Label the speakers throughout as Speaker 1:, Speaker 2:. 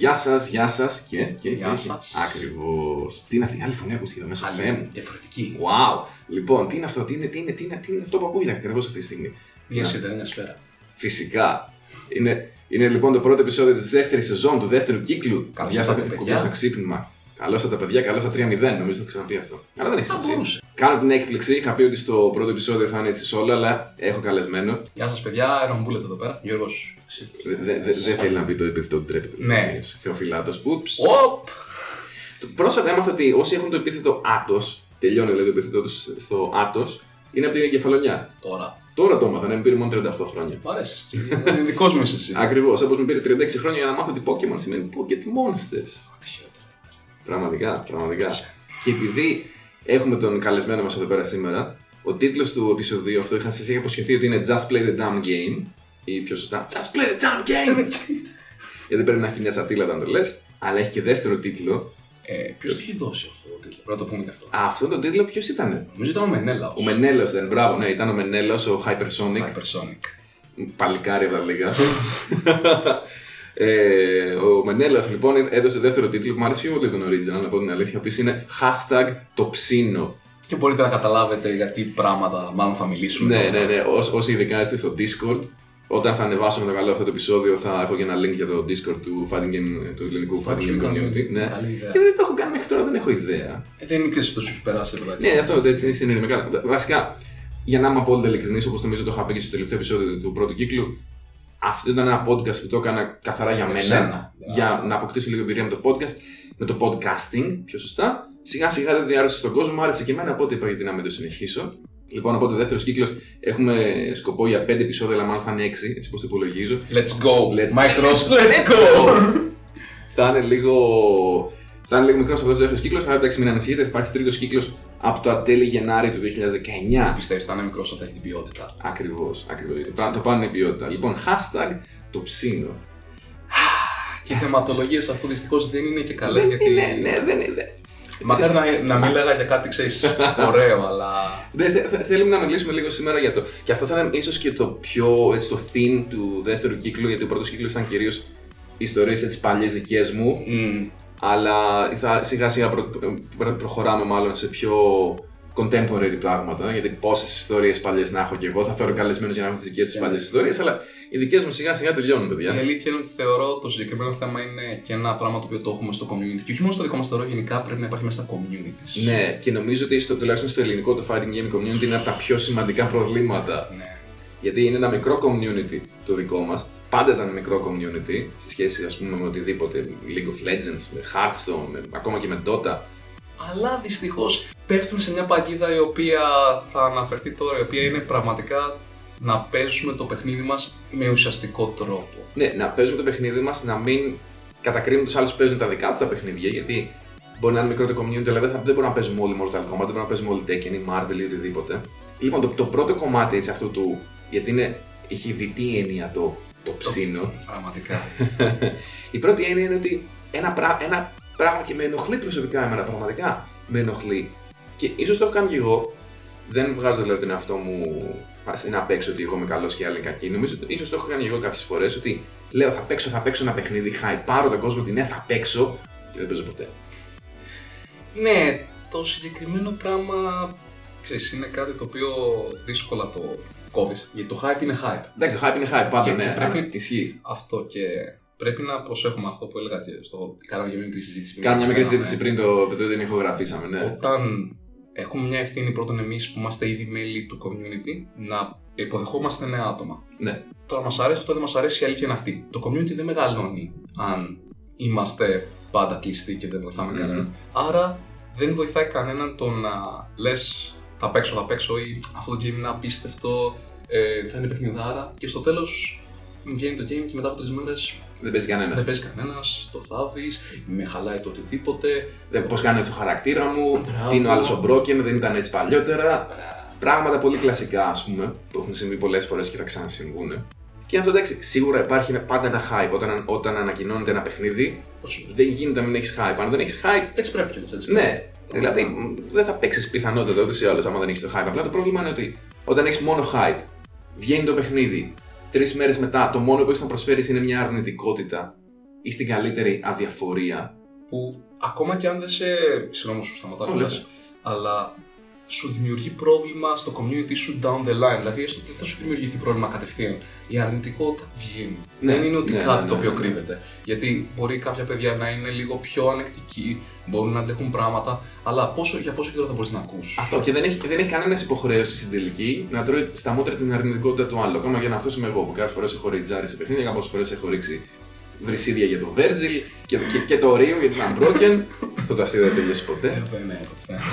Speaker 1: Γεια σας, γεια σας και. και
Speaker 2: Γεια σας.
Speaker 1: Ακριβώς. Τι είναι αυτή η άλλη φωνή που εδώ μέσα. Θεέ μου.
Speaker 2: Διαφορετική.
Speaker 1: Wow. Λοιπόν, τι είναι αυτό, τι είναι, τι είναι, τι είναι, τι είναι αυτό που ακούγεται ακριβώς αυτή τη στιγμή;
Speaker 2: Μια σιδερένια σφαίρα.
Speaker 1: Φυσικά. Είναι, είναι λοιπόν το πρώτο επεισόδιο της δεύτερης σεζόν, του δεύτερου κύκλου.
Speaker 2: Καλώς
Speaker 1: Γεια
Speaker 2: ήρθατε,
Speaker 1: σας,
Speaker 2: παιδιά.
Speaker 1: κουμπιά στο ξύπνημα. Καλώ τα παιδιά, καλώ τα 3-0. Νομίζω το έχω ξαναπεί αυτό. Αλλά δεν έχει
Speaker 2: Θα
Speaker 1: σημασία.
Speaker 2: μπορούσε.
Speaker 1: Κάνω την έκπληξη. Είχα πει ότι στο πρώτο επεισόδιο θα είναι έτσι σόλο, αλλά έχω καλεσμένο.
Speaker 2: Γεια σας, παιδιά. Iron Bullet εδώ πέρα. Γιώργος.
Speaker 1: Δεν δε, δε- δεν θέλει να πει το επίθετο του τρέπεται.
Speaker 2: Ναι.
Speaker 1: Θεοφυλάτο. Ούψ.
Speaker 2: Οπ!
Speaker 1: Πρόσφατα έμαθα ότι όσοι έχουν το επίθετο άτος, τελειώνει δηλαδή το επίθετο τους στο άτος, είναι από την εγκεφαλονιά.
Speaker 2: Τώρα.
Speaker 1: Τώρα το έμαθα, να μου πήρε μόνο 38 χρόνια.
Speaker 2: Μ' αρέσει. Είναι δικός μου είσαι εσύ.
Speaker 1: Ακριβώς, όπως μου πήρε 36 χρόνια για να μάθω ότι Pokémon σημαίνει Pocket Monsters.
Speaker 2: Τι χειρότερο.
Speaker 1: Πραγματικά, πραγματικά. Και επειδή έχουμε τον καλεσμένο μας εδώ πέρα σήμερα, ο τίτλος του επεισοδίου αυτό είχα σας είχα υποσχεθεί ότι είναι Just Play the Damn Game. Ή πιο σωστά, Just Play the Damn Game! Γιατί πρέπει να έχει και μια σατήλα όταν το λες. Αλλά έχει και δεύτερο τίτλο.
Speaker 2: Ε, Ποιος το έχει δώσει αυτό το τίτλο. Πρέπει να το πούμε γι' αυτό.
Speaker 1: Α, αυτό το τίτλο ποιος ήταν.
Speaker 2: Νομίζω ήταν ο Μενέλα.
Speaker 1: Ο Μενέλο ήταν, μπράβο, ναι, ήταν ο Μενέλο, ο Hypersonic.
Speaker 2: Hypersonic.
Speaker 1: Παλικάρι από τα λίγα. ε, ο Μενέλο λοιπόν έδωσε δεύτερο τίτλο που μου αρέσει πιο πολύ τον original, να πω την αλήθεια, ο οποίο είναι hashtag το ψήνο.
Speaker 2: Και μπορείτε να καταλάβετε γιατί πράγματα μάλλον θα μιλήσουμε.
Speaker 1: Ναι,
Speaker 2: τώρα.
Speaker 1: ναι, ναι. Ως, όσοι ειδικά είστε στο Discord, όταν θα ανεβάσουμε το καλό αυτό το επεισόδιο, θα έχω και ένα link για το Discord του, fighting game, του ελληνικού
Speaker 2: Στο
Speaker 1: Fighting Game
Speaker 2: ψυχικό
Speaker 1: Community. Ναι.
Speaker 2: Καλή ιδέα.
Speaker 1: Και δεν το έχω κάνει μέχρι τώρα, δεν έχω ιδέα.
Speaker 2: Ε, Δεν ξέρει αυτό σου έχει περάσει εδώ.
Speaker 1: Ναι, αυτό έτσι συνειδημένα. Βασικά, για να είμαι απόλυτα ειλικρινής, όπως νομίζω το είχα πει και στο τελευταίο επεισόδιο του πρώτου κύκλου, αυτό ήταν ένα podcast που το έκανα καθαρά για
Speaker 2: Για
Speaker 1: μένα.
Speaker 2: σένα.
Speaker 1: Για να αποκτήσω λίγο εμπειρία με το podcast, με το podcasting, πιο σωστά. Σιγά σιγά δεν διάρρωσε στον κόσμο, μου άρεσε και εμένα, οπότε είπα γιατί να μην το συνεχίσω. Λοιπόν, οπότε δεύτερος κύκλος έχουμε σκοπό για 5 επεισόδια, αλλά μάλλον θα είναι 6, έτσι πώ το υπολογίζω.
Speaker 2: Let's go.
Speaker 1: Let's-
Speaker 2: Micros, let's go.
Speaker 1: θα είναι λίγο. Θα είναι λίγο μικρός αυτό ο δεύτερος κύκλος, αλλά εντάξει, μην ανησυχείτε, θα υπάρχει τρίτος κύκλος από το τέλη Γενάρη του 2019.
Speaker 2: Πιστεύεις θα είναι μικρός θα έχει την ποιότητα.
Speaker 1: Ακριβώς, ακριβώς. Το πάνω είναι η ποιότητα. Λοιπόν, hashtag το ψήνο.
Speaker 2: Και οι θεματολογίες αυτό δυστυχώς δεν είναι και καλές
Speaker 1: Δεν
Speaker 2: γιατί.
Speaker 1: είναι, ναι, δεν είναι.
Speaker 2: Μακάρι να, να μίλαγα για κάτι, ξέρεις, ωραίο, αλλά.
Speaker 1: Δεν, θε- θε- θέλουμε να μιλήσουμε λίγο σήμερα για το. Και αυτό θα είναι ίσως και το πιο έτσι, το theme του δεύτερου κύκλου, γιατί ο πρώτος κύκλος ήταν κυρίως ιστορίες έτσι παλιές δικές μου.
Speaker 2: Μμ,
Speaker 1: Αλλά θα, σιγά σιγά προ, προ- προχωράμε μάλλον σε πιο contemporary πράγματα. Γιατί πόσες ιστορίες παλιές να έχω και εγώ, θα φέρω καλεσμένους για να έχω τις δικές τους
Speaker 2: Yeah.
Speaker 1: παλιές ιστορίες. Αλλά οι δικές μου σιγά σιγά τελειώνουν,
Speaker 2: Και
Speaker 1: παιδιά.
Speaker 2: η αλήθεια είναι ότι θεωρώ το συγκεκριμένο θέμα είναι και ένα πράγμα το οποίο το έχουμε στο community. Και όχι μόνο στο δικό μας θεωρώ, γενικά πρέπει να υπάρχει μέσα στα communities.
Speaker 1: Ναι, και νομίζω ότι στο, τουλάχιστον στο ελληνικό το fighting game community είναι από τα πιο σημαντικά προβλήματα.
Speaker 2: Ναι.
Speaker 1: Γιατί είναι ένα μικρό community το δικό μας. Πάντα ήταν μικρό community σε σχέση ας πούμε, με οτιδήποτε. League of Legends, με Hearthstone, με, ακόμα και με Dota.
Speaker 2: Αλλά δυστυχώς πέφτουμε σε μια παγίδα η οποία θα αναφερθεί τώρα, η οποία είναι πραγματικά να παίζουμε το παιχνίδι μας με ουσιαστικό τρόπο.
Speaker 1: Ναι, να παίζουμε το παιχνίδι μας, να μην κατακρίνουμε τους άλλους που παίζουν τα δικά τους τα παιχνίδια. Γιατί μπορεί να είναι μικρό το community, αλλά δεν, θα, δεν μπορούμε να παίζουμε όλοι Mortal Kombat, δεν μπορούμε να παίζουμε όλοι Tekken ή Marvel ή οτιδήποτε. Λοιπόν, το, το πρώτο κομμάτι έτσι, αυτού του. Γιατί είναι, έχει διτή έννοια το, το ψήνο.
Speaker 2: Πραγματικά.
Speaker 1: Η πρώτη έννοια είναι ότι ένα, πρά, ένα πράγμα και με ενοχλεί προσωπικά εμένα, πραγματικά με ενοχλεί. Και ίσως το έχω κάνει κι εγώ. Δεν βγάζω δηλαδή τον εαυτό μου στην απέξω ότι εγώ είμαι καλός και άλλοι είναι κακοί. Νομίζω ότι ίσως το έχω κάνει κι εγώ κάποιες φορές ότι λέω θα παίξω, θα παίξω ένα παιχνίδι, high, πάρω τον κόσμο ότι ναι, θα παίξω και δεν παίζω ποτέ.
Speaker 2: ναι, το συγκεκριμένο πράγμα ξέρεις, είναι κάτι το οποίο δύσκολα το κόβεις. Γιατί το hype είναι hype.
Speaker 1: Εντάξει, το hype είναι hype πάντα,
Speaker 2: Και-
Speaker 1: ναι,
Speaker 2: και πρέπει-
Speaker 1: πρέπει... ισχύει.
Speaker 2: Αυτό και πρέπει να προσέχουμε αυτό που έλεγα και στο. Κάναμε μια μικρή συζήτηση. πριν.
Speaker 1: Κάνα μια μικρή
Speaker 2: Κάναμε.
Speaker 1: συζήτηση πριν το επειδή δεν ηχογραφήσαμε, ναι.
Speaker 2: Όταν έχουμε μια ευθύνη πρώτον εμείς που είμαστε ήδη μέλη του community να υποδεχόμαστε νέα άτομα.
Speaker 1: Ναι.
Speaker 2: Τώρα μας αρέσει αυτό, δεν μας αρέσει, η αλήθεια είναι αυτή. Το community δεν μεγαλώνει αν είμαστε πάντα κλειστοί και δεν βοηθάμε
Speaker 1: Μμμ.
Speaker 2: κανέναν. Άρα δεν βοηθάει κανέναν το να λες θα παίξω, θα παίξω ή αυτό το game είναι απίστευτο, ε, θα είναι παιχνιδάρα και στο τέλος βγαίνει το game και μετά από τρεις μέρες
Speaker 1: Δεν παίζει κανένας.
Speaker 2: δεν παίζει κανένας, το θάβεις, με χαλάει το οτιδήποτε.
Speaker 1: Πώς κάνει έτσι το χαρακτήρα μου,
Speaker 2: Μπράβο.
Speaker 1: τι είναι ο άλλος ο broken, δεν ήταν έτσι παλιότερα. Πράγματα πολύ κλασικά, ας πούμε, που έχουν συμβεί πολλές φορές και θα ξανασυμβούν. Και αυτό εντάξει, σίγουρα υπάρχει πάντα ένα hype. Όταν, όταν ανακοινώνεται ένα παιχνίδι, δεν γίνεται να μην έχεις hype. Αν δεν έχεις hype,
Speaker 2: Έτσι πρέπει κιόλας, έτσι πρέπει.
Speaker 1: ναι. Δηλαδή, μ, δεν θα παίξεις πιθανότατα ούτως ή άλλως άμα δεν έχεις το hype. Απλά το πρόβλημα είναι ότι όταν έχεις μόνο hype, βγαίνει το παιχνίδι, τρεις μέρες μετά το μόνο που έχεις να προσφέρεις είναι μια αρνητικότητα ή στην καλύτερη αδιαφορία.
Speaker 2: Που ακόμα και αν δεν σε. Συγγνώμη σου σταματάω
Speaker 1: Όλες.
Speaker 2: κιόλας, αλλά σου δημιουργεί πρόβλημα στο community σου down the line. Δηλαδή, έστω ότι δεν θα σου δημιουργηθεί πρόβλημα κατευθείαν. Η αρνητικότητα βγαίνει.
Speaker 1: Ναι,
Speaker 2: δεν είναι ότι
Speaker 1: ναι,
Speaker 2: κάτι
Speaker 1: ναι,
Speaker 2: το
Speaker 1: ναι,
Speaker 2: οποίο
Speaker 1: ναι.
Speaker 2: κρύβεται. Γιατί μπορεί κάποια παιδιά να είναι λίγο πιο ανεκτικοί, μπορούν να αντέχουν πράγματα, αλλά πόσο, για πόσο καιρό θα μπορείς να ακούσει.
Speaker 1: Αυτό και δεν έχει, δεν έχει κανένας υποχρέωση στην τελική να τρώει στα μούτρα την αρνητικότητα του άλλου. Ακόμα και να αυτό είμαι εγώ που κάποιε φορέ έχω ριτζάρει σε παιχνίδια, κάποιε φορές έχω ρίξει βρυσίδια για το Virgil και, και, και το Ρίο για την Unbroken. Αυτό το αστείο δεν τελειώσει ποτέ.
Speaker 2: Ε, ναι, από ό,τι φαίνεται.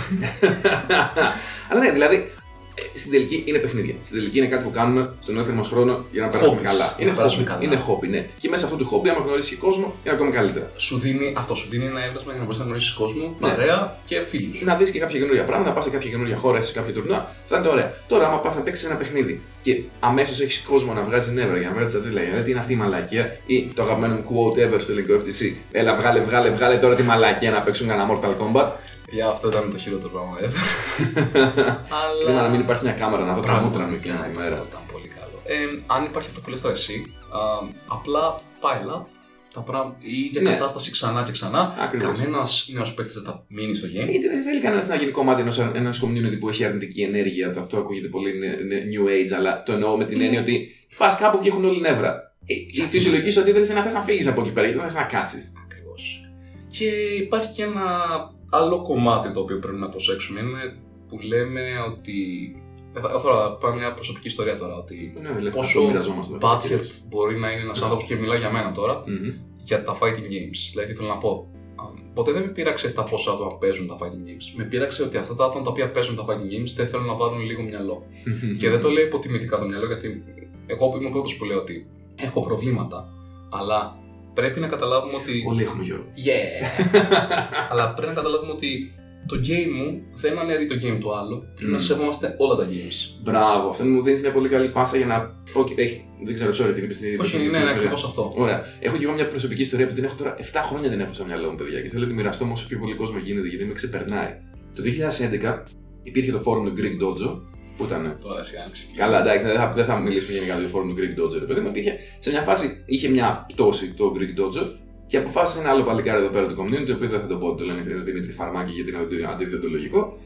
Speaker 1: Αλλά ναι, δηλαδή ε, στην τελική είναι παιχνίδια. Στην τελική είναι κάτι που κάνουμε στον ελεύθερο μας χρόνο για να περάσουμε
Speaker 2: Hobbies.
Speaker 1: καλά.
Speaker 2: Για
Speaker 1: Είναι
Speaker 2: να περάσουμε
Speaker 1: hobby.
Speaker 2: καλά.
Speaker 1: Είναι hobby, ναι. Και μέσα σε αυτό το hobby, άμα γνωρίσει κόσμο, είναι ακόμα καλύτερα.
Speaker 2: σου δίνει, αυτό σου δίνει ένα έβασμα για να μπορείς να γνωρίσεις κόσμο,
Speaker 1: Ναι.
Speaker 2: παρέα και φίλους.
Speaker 1: Να δεις και κάποια καινούργια πράγματα, πας σε κάποια καινούργια χώρα, σε κάποια τουρνουά. Θα είναι ωραία. Τώρα, άμα πας να παίξεις ένα παιχνίδι και αμέσως έχεις κόσμο να βγάζει νεύρα για να βγάζει τσατήλα, για τι είναι αυτή η μαλακία ή το αγαπημένο μου quote ever στο ελληνικό FTC. Έλα, βγάλε, βγάλε, βγάλε τώρα τη μαλακία να παίξουν ένα Mortal Kombat.
Speaker 2: Για αυτό ήταν το χειρότερο πράγμα ever. Αλλά.
Speaker 1: Κρίμα να μην υπάρχει μια κάμερα να δω τα μούτρα μου εκείνη
Speaker 2: Πραγματικά
Speaker 1: τη μέρα.
Speaker 2: ήταν πολύ καλό. Ε, αν υπάρχει αυτό που λες τώρα εσύ, α, απλά πάλι τα πράγματα, η ίδια
Speaker 1: Ναι.
Speaker 2: κατάσταση ξανά και ξανά.
Speaker 1: Ακριβώς.
Speaker 2: Κανένας νέος παίκτης δεν θα μείνει στο game.
Speaker 1: Γιατί δεν θέλει κανένας να γίνει κομμάτι ενός ενός community που έχει αρνητική ενέργεια. Το αυτό ακούγεται πολύ ν- ν- new age, αλλά το εννοώ με την έννοια ότι πας κάπου και έχουν όλοι νεύρα. Ε, Η φυσιολογική σου αντίδραση είναι να θες να φύγεις από εκεί πέρα, γιατί δεν θες να κάτσεις.
Speaker 2: Ακριβώς. Και υπάρχει και ένα άλλο κομμάτι το οποίο πρέπει να προσέξουμε. Είναι που λέμε ότι. ε, Θα θα πάω μια προσωπική ιστορία τώρα. Ότι
Speaker 1: Ναι,
Speaker 2: πόσο
Speaker 1: αυτό μοιραζόμαστε.
Speaker 2: budget μπορεί να είναι ένας άνθρωπος και μιλάω για μένα τώρα
Speaker 1: Μμμ.
Speaker 2: για τα fighting games. Δηλαδή, θέλω να πω. α, Ποτέ δεν με πείραξε τα πόσα άτομα παίζουν τα fighting games. Με πείραξε ότι αυτά τα άτομα τα οποία παίζουν τα fighting games δεν θέλουν να βάλουν λίγο μυαλό. Και δεν το λέω υποτιμητικά το μυαλό, γιατί εγώ που είμαι ο πρώτος που λέω ότι έχω προβλήματα, αλλά πρέπει να καταλάβουμε ότι.
Speaker 1: Όλοι έχουμε Γιώργο.
Speaker 2: Yeah! αλλά πρέπει να καταλάβουμε ότι το game μου δεν αναιρεί το game του άλλου. Πρέπει να
Speaker 1: Μμ.
Speaker 2: σέβομαστε όλα τα games.
Speaker 1: Μπράβο, αυτό μου δίνει μια πολύ καλή πάσα για να πω. και- έχεις- δεν ξέρω, sorry, την είπε στην
Speaker 2: Όχι,
Speaker 1: στην
Speaker 2: είναι
Speaker 1: ιστορία.
Speaker 2: ακριβώς αυτό.
Speaker 1: Ωραία. Έχω και εγώ μια προσωπική ιστορία που την έχω τώρα 7 χρόνια την έχω στο μυαλό μου, παιδιά, και θέλω να τη μοιραστώ με όσο πιο πολύ κόσμο γίνεται, γιατί με ξεπερνάει. Το 2011 υπήρχε το forum του Greek Dojo, που ήταν;
Speaker 2: Τώρα εσύ άνοιξε.
Speaker 1: Καλά, εντάξει, δεν θα, δεν θα μιλήσουμε γενικά για το φόρμα του Greek Dodger. Ρε παιδί μου, υπήρχε σε μια φάση, είχε μια πτώση το Greek Dodger και αποφάσισε ένα άλλο παλικάρι εδώ πέρα του community, το οποίο δεν θα το πω, το λένε Δημήτρη Φαρμάκη γιατί είναι αντι- αντίθετο λογικό.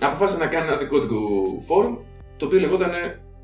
Speaker 1: Αποφάσισε να κάνει ένα δικό του φόρουμ, το οποίο λεγόταν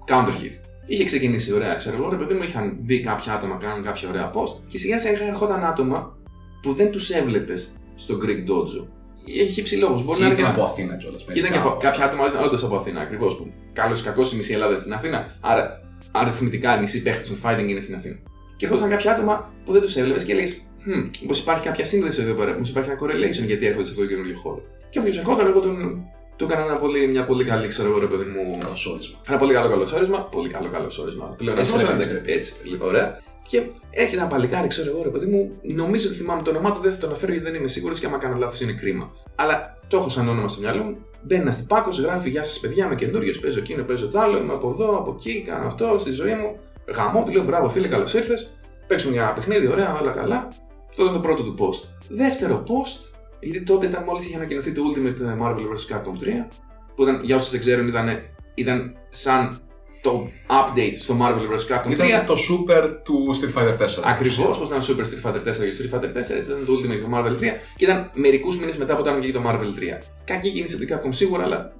Speaker 1: Counterhit. Είχε ξεκινήσει ωραία, ξέρω εγώ, ρε παιδί μου, είχαν μπει κάποια άτομα, κάνουν κάποια ωραία post και σιγά σιγά ερχόταν άτομα που δεν τους έβλεπες στο Greek Dojo. Έχει χύψει λόγο. Μπορεί
Speaker 2: Και
Speaker 1: να είναι
Speaker 2: ήταν
Speaker 1: και
Speaker 2: από Αθήνα κιόλας.
Speaker 1: και ήταν και από, κάποια άτομα όντως από Αθήνα ακριβώς. Που καλό ή κακό η μισή Ελλάδα είναι στην Αθήνα. Άρα αριθμητικά οι μισοί παίχτες των fighting είναι στην Αθήνα. Και ερχόταν κάποια άτομα που δεν τους έβλεπες και λέει: Hm, μήπως υπάρχει κάποια σύνδεση εδώ πέρα, μήπως υπάρχει ένα correlation γιατί έρχονται σε αυτό το καινούργιο χώρο. Και όποιος ερχόταν, εγώ τον, του έκανα ένα πολύ, μια πολύ καλή, ξέρω εγώ, ρε παιδί μου.
Speaker 2: Καλωσόρισμα.
Speaker 1: Ένα πολύ καλό καλωσόρισμα. Πολύ καλό καλωσόρισμα. Πλέον
Speaker 2: Έτσι
Speaker 1: έτσι,
Speaker 2: πρέπει,
Speaker 1: έτσι,
Speaker 2: έτσι
Speaker 1: έτσι, λίγο ωραία. Και έρχεται ένα παλικάρι, ξέρω εγώ, ρε παιδί μου. Νομίζω ότι θυμάμαι το όνομά του, δεν θα το αναφέρω γιατί δεν είμαι σίγουρος και άμα κάνω λάθος είναι κρίμα. Αλλά το έχω σαν όνομα στο μυαλό μου. Μπαίνει ένας τυπάκος, γράφει Γεια σας παιδιά, είμαι καινούριο, παίζω εκείνο, παίζω το άλλο, είμαι από εδώ, από εκεί, κάνω αυτό στη ζωή μου. Γαμώ, του λέω μπράβο φίλε, καλώς ήρθες. Παίξουμε για ένα παιχνίδι, ωραία, όλα καλά. Αυτό ήταν το πρώτο του post. Δεύτερο post, γιατί τότε ήταν μόλις είχε ανακοινωθεί το Ultimate Marvel vs. Capcom 3, που ήταν, για όσους δεν ξέρουν, ήταν, ήταν σαν το update στο Marvel vs. Capcom 3.
Speaker 2: Ήταν το super του Street Fighter 4.
Speaker 1: Ακριβώς, όπω ήταν Super Street Fighter 4 και Street Fighter 4, έτσι ήταν το Ultimate το Marvel 3 και ήταν μερικούς μήνες μετά που ήταν και το Marvel 3. Κακή κίνηση από την Capcom σίγουρα, αλλά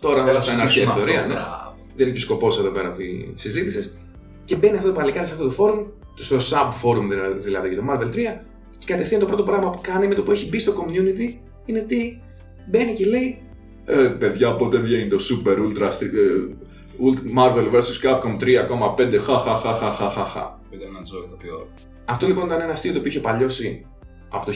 Speaker 1: τώρα
Speaker 2: Δεν θα
Speaker 1: θα είναι αρχαία
Speaker 2: συζητήσουμε
Speaker 1: ιστορία.
Speaker 2: αυτό,
Speaker 1: Ναι.
Speaker 2: μπράβο.
Speaker 1: Δεν είναι και ο σκοπός εδώ πέρα τη συζήτηση. Και μπαίνει αυτό το παλικάρι σε αυτό το forum, στο sub forum δηλαδή, δηλαδή για το Marvel 3, και κατευθείαν το πρώτο πράγμα που κάνει με το που έχει μπει στο community είναι τι μπαίνει και λέει ε, παιδιά, πότε βγαίνει το Super Ultra Street, ε, Ult- Marvel vs. Capcom 3,5 χαχαχαχαχαχαχα.
Speaker 2: Ήταν ένα τζόκ το οποίο.
Speaker 1: Αυτό λοιπόν ήταν ένα αστείο το οποίο είχε παλιώσει από το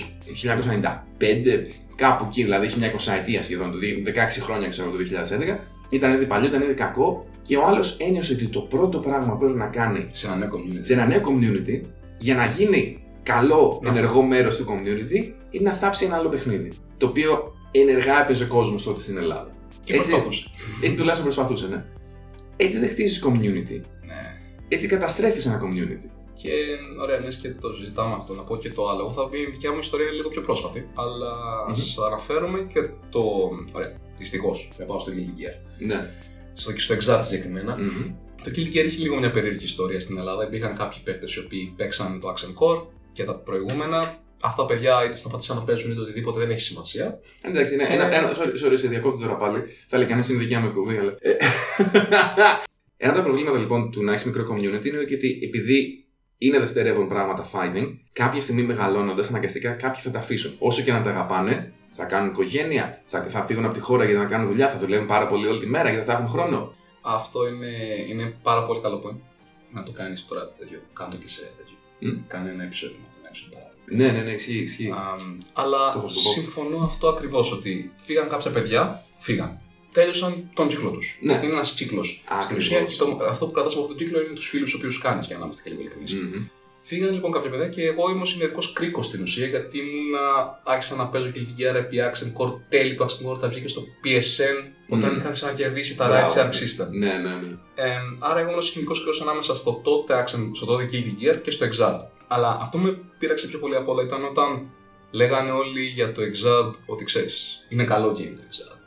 Speaker 1: 1995, κάπου εκεί, δηλαδή έχει μια 20 ετία σχεδόν, το 16 χρόνια ξέρω το 2011. Ήταν ήδη παλιό, ήταν ήδη κακό και ο άλλος ένιωσε ότι το πρώτο πράγμα που πρέπει να κάνει
Speaker 2: σε ένα νέο community.
Speaker 1: σε ένα νέο community για να γίνει καλό
Speaker 2: Να
Speaker 1: ενεργό μέρος του community είναι να θάψει ένα άλλο παιχνίδι. Το οποίο ενεργά έπαιζε ο κόσμος τότε στην Ελλάδα.
Speaker 2: Και
Speaker 1: έτσι-
Speaker 2: προσπαθούσε.
Speaker 1: Έτσι τουλάχιστον προσπαθούσε, ναι. Έτσι δεν χτίζεις community.
Speaker 2: Ναι.
Speaker 1: Έτσι καταστρέφεις ένα community.
Speaker 2: Και ωραία, μια και το συζητάμε αυτό, να πω και το άλλο. Εγώ θα πει η δικιά μου ιστορία είναι λίγο πιο πρόσφατη, αλλά
Speaker 1: Μμμ.
Speaker 2: ας αναφέρομαι και το. Ωραία, δυστυχώς, να πάω στο Guilty Gear.
Speaker 1: Ναι.
Speaker 2: Στο, στο Exart συγκεκριμένα.
Speaker 1: Μμμ.
Speaker 2: Το Guilty Gear έχει λίγο μια περίεργη ιστορία στην Ελλάδα. Υπήρχαν κάποιοι παίχτε οι οποίοι παίξαν το Action Core Και τα προηγούμενα, αυτά τα παιδιά είτε σταματήσαν να παίζουν είτε οτιδήποτε δεν έχει σημασία.
Speaker 1: Εντάξει, ναι,
Speaker 2: Και-
Speaker 1: ένα, ένα, sorry, sorry, σε διακόπτω τώρα πάλι. Θα λέει κανένα είναι δικιά μου εκπομπή, αλλά. Ε, ένα από τα προβλήματα λοιπόν του να έχει μικρό community είναι και ότι επειδή είναι δευτερεύον πράγματα fighting, κάποια στιγμή μεγαλώνοντας αναγκαστικά κάποιοι θα τα αφήσουν. Όσο και να τα αγαπάνε, θα κάνουν οικογένεια, θα, θα φύγουν από τη χώρα για να κάνουν δουλειά, θα δουλεύουν πάρα πολύ όλη τη μέρα γιατί δεν θα έχουν χρόνο.
Speaker 2: Αυτό είναι, είναι πάρα πολύ καλό point. Να το κάνεις τώρα τέτοιο. Κάνω το και σε τέτοιο.
Speaker 1: Μμ.
Speaker 2: Κάνε ένα επεισόδιο με αυτό να έξω πάρα πολύ.
Speaker 1: Ναι, ναι, ναι, ισχύει, ισχύει.
Speaker 2: Αμ, αλλά
Speaker 1: Το έχω στο
Speaker 2: συμφωνώ αυτό ακριβώς ότι φύγαν κάποια παιδιά, φύγαν. Τέλειωσαν τον κύκλο τους.
Speaker 1: Ναι.
Speaker 2: Γιατί είναι ένας κύκλος. Στην
Speaker 1: Ακριβώς.
Speaker 2: ουσία, και το, αυτό που κρατάς από αυτόν τον κύκλο είναι τους φίλους τους οποίους κάνεις, για να είμαστε και λίγο ειλικρινείς.
Speaker 1: Μμμ.
Speaker 2: Φύγαν λοιπόν κάποια παιδιά και εγώ ήμουν συνεδρικό κρίκος στην ουσία γιατί ήμουνα, άρχισα να παίζω Guilty Gear επί Action Core. Τέλει το Action Core τα βγήκε στο PSN όταν
Speaker 1: Μμμ.
Speaker 2: είχαν ξανακερδίσει τα
Speaker 1: Μπράβο.
Speaker 2: rights σε Arc System.
Speaker 1: Ναι, ναι, ναι.
Speaker 2: Ε, άρα εγώ ήμουν συνειδητικό κρίκος ανάμεσα στο τότε Action, στο τότε Guilty Gear και στο Exalt. Αλλά αυτό με πείραξε πιο πολύ απ' όλα ήταν όταν λέγανε όλοι για το Exalt ότι ξέρεις, είναι καλό game το Exalt.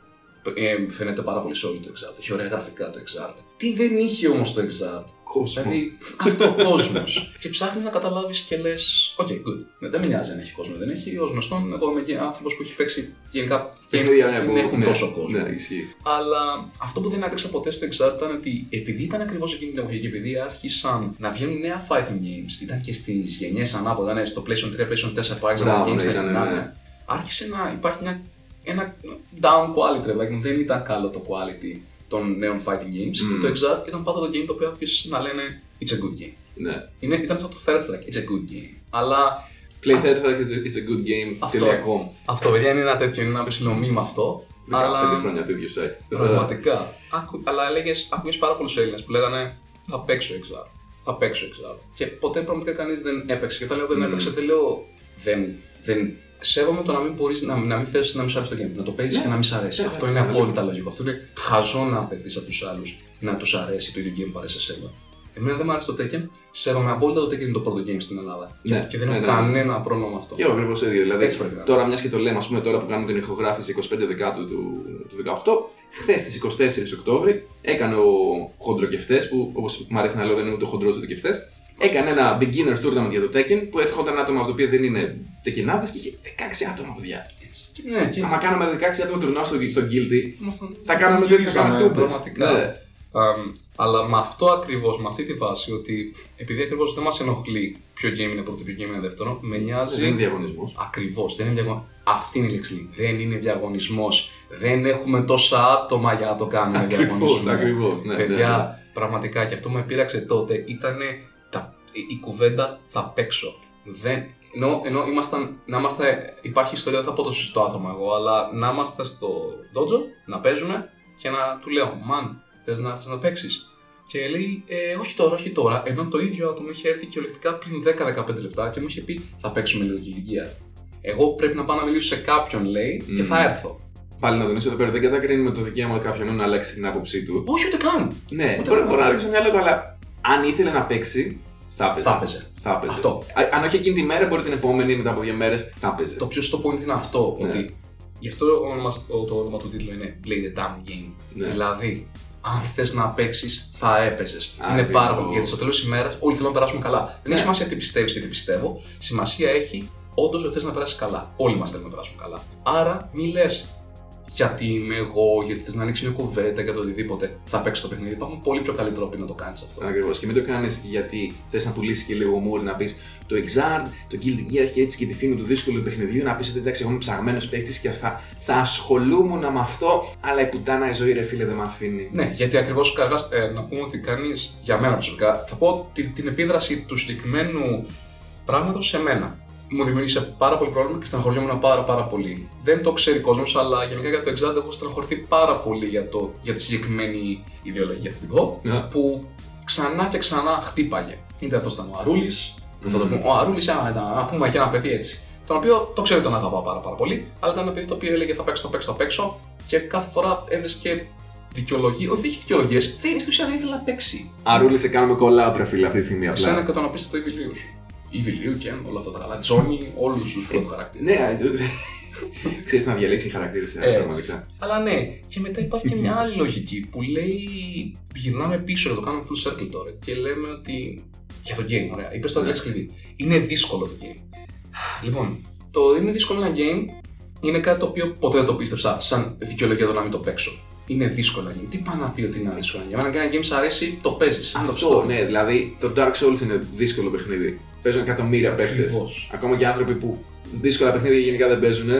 Speaker 2: Ε, φαίνεται πάρα πολύ solid το Exalt. Έχει ωραία γραφικά το Exalt. Τι δεν είχε όμως το Exalt;
Speaker 1: Κόσμος.
Speaker 2: Δηλαδή, αυτό ο κόσμος. και ψάχνεις να καταλάβεις και λες: OK, good. Ναι, δεν με νοιάζει αν έχει κόσμο, δεν έχει. Ω γνωστόν, εγώ είμαι άνθρωπος που έχει παίξει γενικά games
Speaker 1: Παιχνίδια,
Speaker 2: που
Speaker 1: ναι,
Speaker 2: δεν
Speaker 1: που-
Speaker 2: έχουν
Speaker 1: ναι,
Speaker 2: τόσο κόσμο.
Speaker 1: Ναι, ισχύει.
Speaker 2: Αλλά αυτό που δεν άντεξα ποτέ στο Exalt ήταν ότι επειδή ήταν ακριβώς εκείνη την εποχή και επειδή άρχισαν να βγαίνουν νέα fighting games, ήταν και στις γενιές ανάποδα, ήταν στο PlayStation 3, PlayStation 4 που άρχισαν τα
Speaker 1: Μπράβο,
Speaker 2: games
Speaker 1: ναι,
Speaker 2: να
Speaker 1: ήταν,
Speaker 2: γυρνάνε,
Speaker 1: ναι.
Speaker 2: άρχισε να υπάρχει μια, ένα down quality, ρε παιδάκι μου. δεν ήταν καλό το quality των νέων fighting games.
Speaker 1: Μμμ.
Speaker 2: Και το Exalt ήταν πάντα το game το οποίο άρχισε να λένε It's a good game.
Speaker 1: Ναι.
Speaker 2: Είναι, ήταν σαν το Third Strike, It's a good game. Αλλά
Speaker 1: Play third strike, it's a- it's a good game.
Speaker 2: Αυτό.
Speaker 1: τελεία.com.
Speaker 2: αυτό, παιδιά, είναι ένα τέτοιο, είναι ένα ψηλό μήμα αυτό.
Speaker 1: 15
Speaker 2: Αλλά
Speaker 1: χρόνια το ίδιο site.
Speaker 2: πραγματικά. Άκου, αλλά έλεγες, ακούγες πάρα πολλούς Έλληνες που λέγανε Θα παίξω Exalt. Θα παίξω Exalt. Και ποτέ πραγματικά κανείς δεν έπαιξε. Και όταν λέω δεν
Speaker 1: Μμμ.
Speaker 2: έπαιξε, δεν λέω. Δεν, δεν, σέβομαι το να μην μπορείς να, να μην θες να μην σου αρέσει το game. Να το παίζεις
Speaker 1: Ναι.
Speaker 2: και να μην σου αρέσει.
Speaker 1: Ναι,
Speaker 2: Αυτό
Speaker 1: εντάξει,
Speaker 2: είναι
Speaker 1: ναι,
Speaker 2: απόλυτα λογικό. Αυτό είναι χαζό να απαιτείς από τους άλλους να τους αρέσει το ίδιο game που αρέσει εσένα. Εμένα δεν μου άρεσε το Tekken. Σέβομαι απόλυτα το Tekken είναι το πρώτο game στην Ελλάδα.
Speaker 1: Ναι,
Speaker 2: και, και δεν
Speaker 1: ναι,
Speaker 2: έχω
Speaker 1: ναι, ναι.
Speaker 2: κανένα πρόβλημα με αυτό.
Speaker 1: Και εγώ ακριβώς το ίδιο. Δηλαδή,
Speaker 2: Έτσι πρέπει να είναι.
Speaker 1: τώρα, μιας και το λέμε, ας πούμε, τώρα που κάνουμε την ηχογράφηση 25 Δεκάτου του, του 18, χθες στις 24 Οκτώβρη έκανε ο Χοντροκευτέ, που όπως μου αρέσει να λέω δεν είναι ούτε χοντρός ούτε κεφτές, έκανε ένα beginner's tournament για το Tekken που έρχονταν άτομα από τα οποία δεν είναι τεκενάδε και είχε 16 άτομα, παιδιά.
Speaker 2: Έτσι. Και, ναι, και
Speaker 1: Άμα κάναμε 16 άτομα τουρνουά στο, στο Guilty,
Speaker 2: ήμασταν-
Speaker 1: θα κάναμε τέτοια
Speaker 2: γυρίζαμε,
Speaker 1: κάναμε
Speaker 2: πραγματικά.
Speaker 1: Ναι.
Speaker 2: Αμ, αλλά με αυτό ακριβώς, με αυτή τη βάση, ότι επειδή ακριβώς δεν μας ενοχλεί ποιο game είναι πρώτο, ποιο game είναι δεύτερο, με νοιάζει.
Speaker 1: Δεν είναι διαγωνισμός.
Speaker 2: Ακριβώς, δεν είναι διαγωνισμός. Αυτή είναι η λέξη. Δεν είναι διαγωνισμός. Δεν έχουμε τόσα άτομα για να το κάνουμε
Speaker 1: Ακριβώς,
Speaker 2: διαγωνισμό.
Speaker 1: ακριβώς. Ναι, ναι,
Speaker 2: Παιδιά,
Speaker 1: ναι.
Speaker 2: πραγματικά και αυτό με πείραξε τότε ήταν τα, η, η κουβέντα θα παίξω. Δεν, ενώ, ενώ ήμασταν, να είμαστε, υπάρχει ιστορία, δεν θα πω το σωστό άτομο εγώ, αλλά να είμαστε στο dojo, να παίζουμε και να του λέω, man, θες να, θες να παίξεις. Και λέει, ε, όχι τώρα, όχι τώρα. Ενώ το ίδιο άτομο είχε έρθει κυριολεκτικά πριν 10-15 λεπτά και μου είχε πει, θα παίξουμε λίγο και ηλικία. Εγώ πρέπει να πάω να μιλήσω σε κάποιον, λέει, και
Speaker 1: Μμμ.
Speaker 2: θα έρθω.
Speaker 1: Πάλι να τονίσω εδώ πέρα, δεν κατακρίνουμε το δικαίωμα κάποιον να αλλάξει την άποψή του.
Speaker 2: Όχι, ούτε καν.
Speaker 1: Ναι,
Speaker 2: Ούτε
Speaker 1: μπορεί,
Speaker 2: καν.
Speaker 1: μπορεί να ρίξει μια λόγο, αλλά αν ήθελε να παίξει, θα έπαιζε.
Speaker 2: Θα έπαιζε.
Speaker 1: Θα έπαιζε.
Speaker 2: Αυτό.
Speaker 1: Α- Αν όχι εκείνη τη μέρα, μπορεί την επόμενη μετά από δύο μέρες θα έπαιζε.
Speaker 2: Το πιο στο point είναι αυτό,
Speaker 1: Ναι.
Speaker 2: ότι γι' αυτό το όνομα, το, το όνομα του τίτλου είναι Play the damn game.
Speaker 1: Ναι.
Speaker 2: Δηλαδή, αν θες να παίξεις, θα έπαιζες. Είναι
Speaker 1: Ακριβώς.
Speaker 2: πάρα πολύ. Γιατί στο τέλος της ημέρας όλοι θέλουν να περάσουν καλά. Δεν
Speaker 1: Ναι.
Speaker 2: έχει σημασία τι πιστεύεις και τι πιστεύω. Σημασία έχει όντως ότι θες να περάσεις καλά. Όλοι μας θέλουμε να περάσουν καλά. Άρα, μη λες γιατί είμαι εγώ, γιατί θες να ανοίξει μια κουβέντα για το οτιδήποτε. Θα παίξει το παιχνίδι. Υπάρχουν πολύ πιο καλοί τρόποι να το κάνεις αυτό.
Speaker 1: Ακριβώς. Και μην το κάνεις γιατί θες να πουλήσεις και λίγο μούρ να πεις το Exard, το Guilty Gear έχει έτσι και τη φήμη του δύσκολου παιχνιδιού. Να πεις ότι εντάξει, εγώ είμαι ψαγμένος παίκτη και θα, θα ασχολούμουν με αυτό. Αλλά η πουτάνα η ζωή, ρε φίλε, δεν με αφήνει.
Speaker 2: Ναι, γιατί ακριβώς καταρχάς ε, να πούμε ότι κάνεις για μένα προσωπικά. Θα πω την, την επίδραση του συγκεκριμένου πράγματος σε μένα. Μου δημιούργησε πάρα πολύ πρόβλημα και στεναχωριόμουν πάρα, πάρα πολύ. Δεν το ξέρει ο κόσμος, αλλά γενικά για το Exalt έχω στεναχωρηθεί πάρα πολύ για, το, για τη συγκεκριμένη ιδεολογία θα την πω,
Speaker 1: Ναι.
Speaker 2: που ξανά και ξανά χτύπαγε. Είτε αυτό ήταν ο Αρούλης, που θα το
Speaker 1: Μμμ.
Speaker 2: πούμε, ο Αρούλης, να πούμε και ένα παιδί έτσι. Τον οποίο το ξέρω ότι τον αγαπάω πάρα, πάρα πολύ, αλλά ήταν ένα παιδί το οποίο έλεγε θα παίξω, θα παίξω, θα παίξω και κάθε φορά έβρισκε δικαιολογίε. Όχι, δεν είχε δικαιολογίες. Δεν στην ουσία δεν ήθελε να παίξει.
Speaker 1: Αρούλη, σε κάνουμε κολλάω, ρε φίλε, αυτή τη στιγμή
Speaker 2: Εσένα
Speaker 1: απλά.
Speaker 2: και τον απίστευτο Ιβιλίου σου. Ιβιλίου και όλα αυτά τα καλά. Τζόνι, όλους τους πρώτου χαρακτήρε.
Speaker 1: Ναι, ξέρεις να διαλύσει χαρακτήρες
Speaker 2: Έτσι.
Speaker 1: πραγματικά.
Speaker 2: Αλλά ναι, και μετά υπάρχει και μια άλλη λογική που λέει γυρνάμε πίσω, το κάνουμε full circle τώρα και λέμε ότι Για το game, ωραία. Είπες το λέξη κλειδί. Είναι δύσκολο το game. Λοιπόν, το είναι δύσκολο ένα game είναι κάτι το οποίο ποτέ δεν το πίστεψα σαν δικαιολογία το να μην το παίξω. Είναι δύσκολο game. Τι πάει να πει ότι είναι δύσκολο game. Αν ένα game σου αρέσει, το παίζεις.
Speaker 1: Αυτό, ναι, δηλαδή το Dark Souls είναι δύσκολο παιχνίδι. Παίζουν εκατομμύρια παίχτε. Ακόμα και άνθρωποι που δύσκολα παιχνίδια γενικά δεν παίζουν.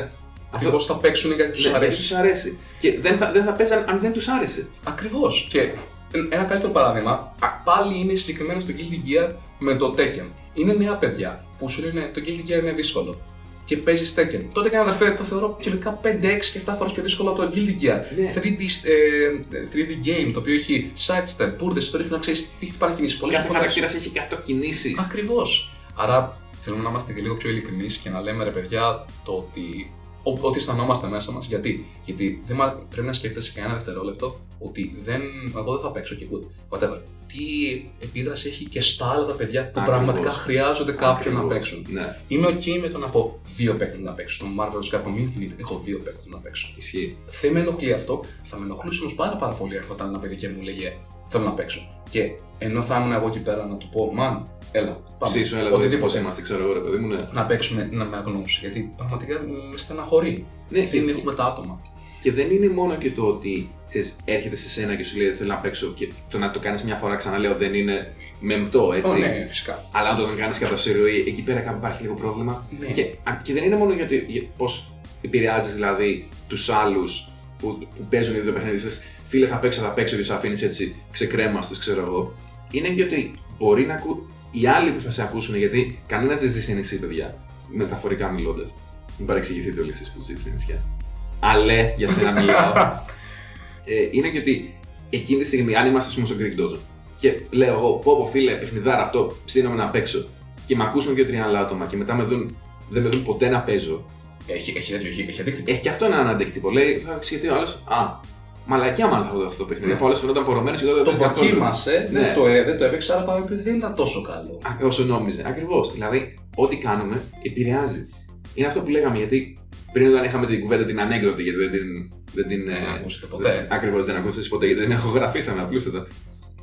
Speaker 2: Ακριβώς θα παίξουν γιατί τους
Speaker 1: ναι,
Speaker 2: αρέσει.
Speaker 1: Τους αρέσει. Και δεν θα, δεν θα παίζαν αν δεν τους άρεσε.
Speaker 2: Ακριβώς. Και ένα καλύτερο παράδειγμα, πάλι είναι συγκεκριμένα στο Guilty Gear με το Tekken. Είναι νέα παιδιά που σου λένε το Guilty Gear είναι δύσκολο και παίζει Tekken. Τότε και αδερφέ το θεωρώ κυριολεκτικά 5, 6 και 7 φορές πιο δύσκολο από το Guilty Gear.
Speaker 1: Ναι.
Speaker 2: 3D, ε, 3D game το οποίο έχει sidestep, πούρτε, ιστορίε που να ξέρεις τι χτυπάνε κινήσει.
Speaker 1: Κάθε χαρακτήρας έχει 100 κινήσει.
Speaker 2: Ακριβώς. Άρα θέλουμε να είμαστε λίγο πιο ειλικρινείς και να λέμε ρε παιδιά το ότι ό,τι αισθανόμαστε μέσα μας. Γιατί, Γιατί δεν πρέπει να σκέφτεσαι κανένα δευτερόλεπτο ότι δεν, εγώ δεν θα παίξω και good. Whatever. Τι επίδραση έχει και στα άλλα τα παιδιά που Ακριβώς. πραγματικά χρειάζονται κάποιον να παίξουν.
Speaker 1: Ναι.
Speaker 2: Είμαι OK με το να έχω δύο παίκτες να παίξω. Στο Marvel Capcom Infinite έχω δύο παίκτες να παίξω.
Speaker 1: Ισχύει.
Speaker 2: Δεν με ενοχλεί αυτό. Θα με ενοχλούσε όμως πάρα, πάρα πολύ έρχονταν ένα παιδί και μου λέγε Θέλω να παίξω. Και ενώ θα ήμουν εγώ εκεί πέρα να του πω, Μαν, Έλα.
Speaker 1: Πάμε. Ψήσου, έλα, Οτιδήποτε είμαστε, ξέρω εγώ, ρε παιδί μου. Ναι.
Speaker 2: Να παίξουμε να με αγνώσει. Γιατί πραγματικά με στεναχωρεί. Ναι, δεν έχουμε τα άτομα.
Speaker 1: Και δεν είναι μόνο και το ότι ξέρεις, έρχεται σε σένα και σου λέει θέλω να παίξω και το να το κάνεις μια φορά ξαναλέω δεν είναι μεμπτό, έτσι.
Speaker 2: Oh, ναι, φυσικά.
Speaker 1: Αλλά αν το κάνεις κατά συρροή, εκεί πέρα κάπου υπάρχει λίγο πρόβλημα. Ναι. Και, και δεν είναι μόνο γιατί για, πώς επηρεάζεις δηλαδή τους άλλους που, που παίζουν ήδη το παιχνίδι. Φίλε, θα παίξω, θα παίξω και σου αφήνεις έτσι ξεκρέμαστος, ξέρω εγώ. Είναι και ότι μπορεί να, ακού, οι άλλοι που θα σε ακούσουν, γιατί κανένας δεν ζει σε νησί, παιδιά, μεταφορικά μιλώντας. Μην παρεξηγηθείτε όλοι εσείς που ζείτε σε νησιά. Αλλά για σένα μιλάω. ε, είναι και ότι εκείνη τη στιγμή, αν είμαστε πούμε, στο Greek Dojo και λέω εγώ, πω πω φίλε, παιχνιδάρα αυτό, ψήνομαι να παίξω και με ακούσουν δύο-τρία άλλα άτομα και μετά με δουν, δεν με δουν ποτέ να παίζω.
Speaker 2: Έχει, έχει, έχει, έχει αντίκτυπο.
Speaker 1: Έχει και αυτό ένα αντίκτυπο. Λέει, θα εξηγηθεί ο άλλος, Α, Μαλακιά μάλλον θα δω αυτό το παιχνίδι. Αφού όλες φαινόταν πορωμένες και τότε
Speaker 2: το δοκίμασε, ναι. δεν, το, ε, δεν το έπαιξε, αλλά πάμε ότι δεν ήταν τόσο καλό.
Speaker 1: Όσο νόμιζε. Ακριβώς. Δηλαδή, ό,τι κάνουμε επηρεάζει. Είναι αυτό που λέγαμε, γιατί πριν όταν είχαμε την κουβέντα την ανέκδοτη, γιατί δεν την. Δεν την
Speaker 2: ε, ακούσατε ποτέ.
Speaker 1: Ακριβώς δεν ακούσατε ποτέ, γιατί δεν έχω γραφεί απλούστατα.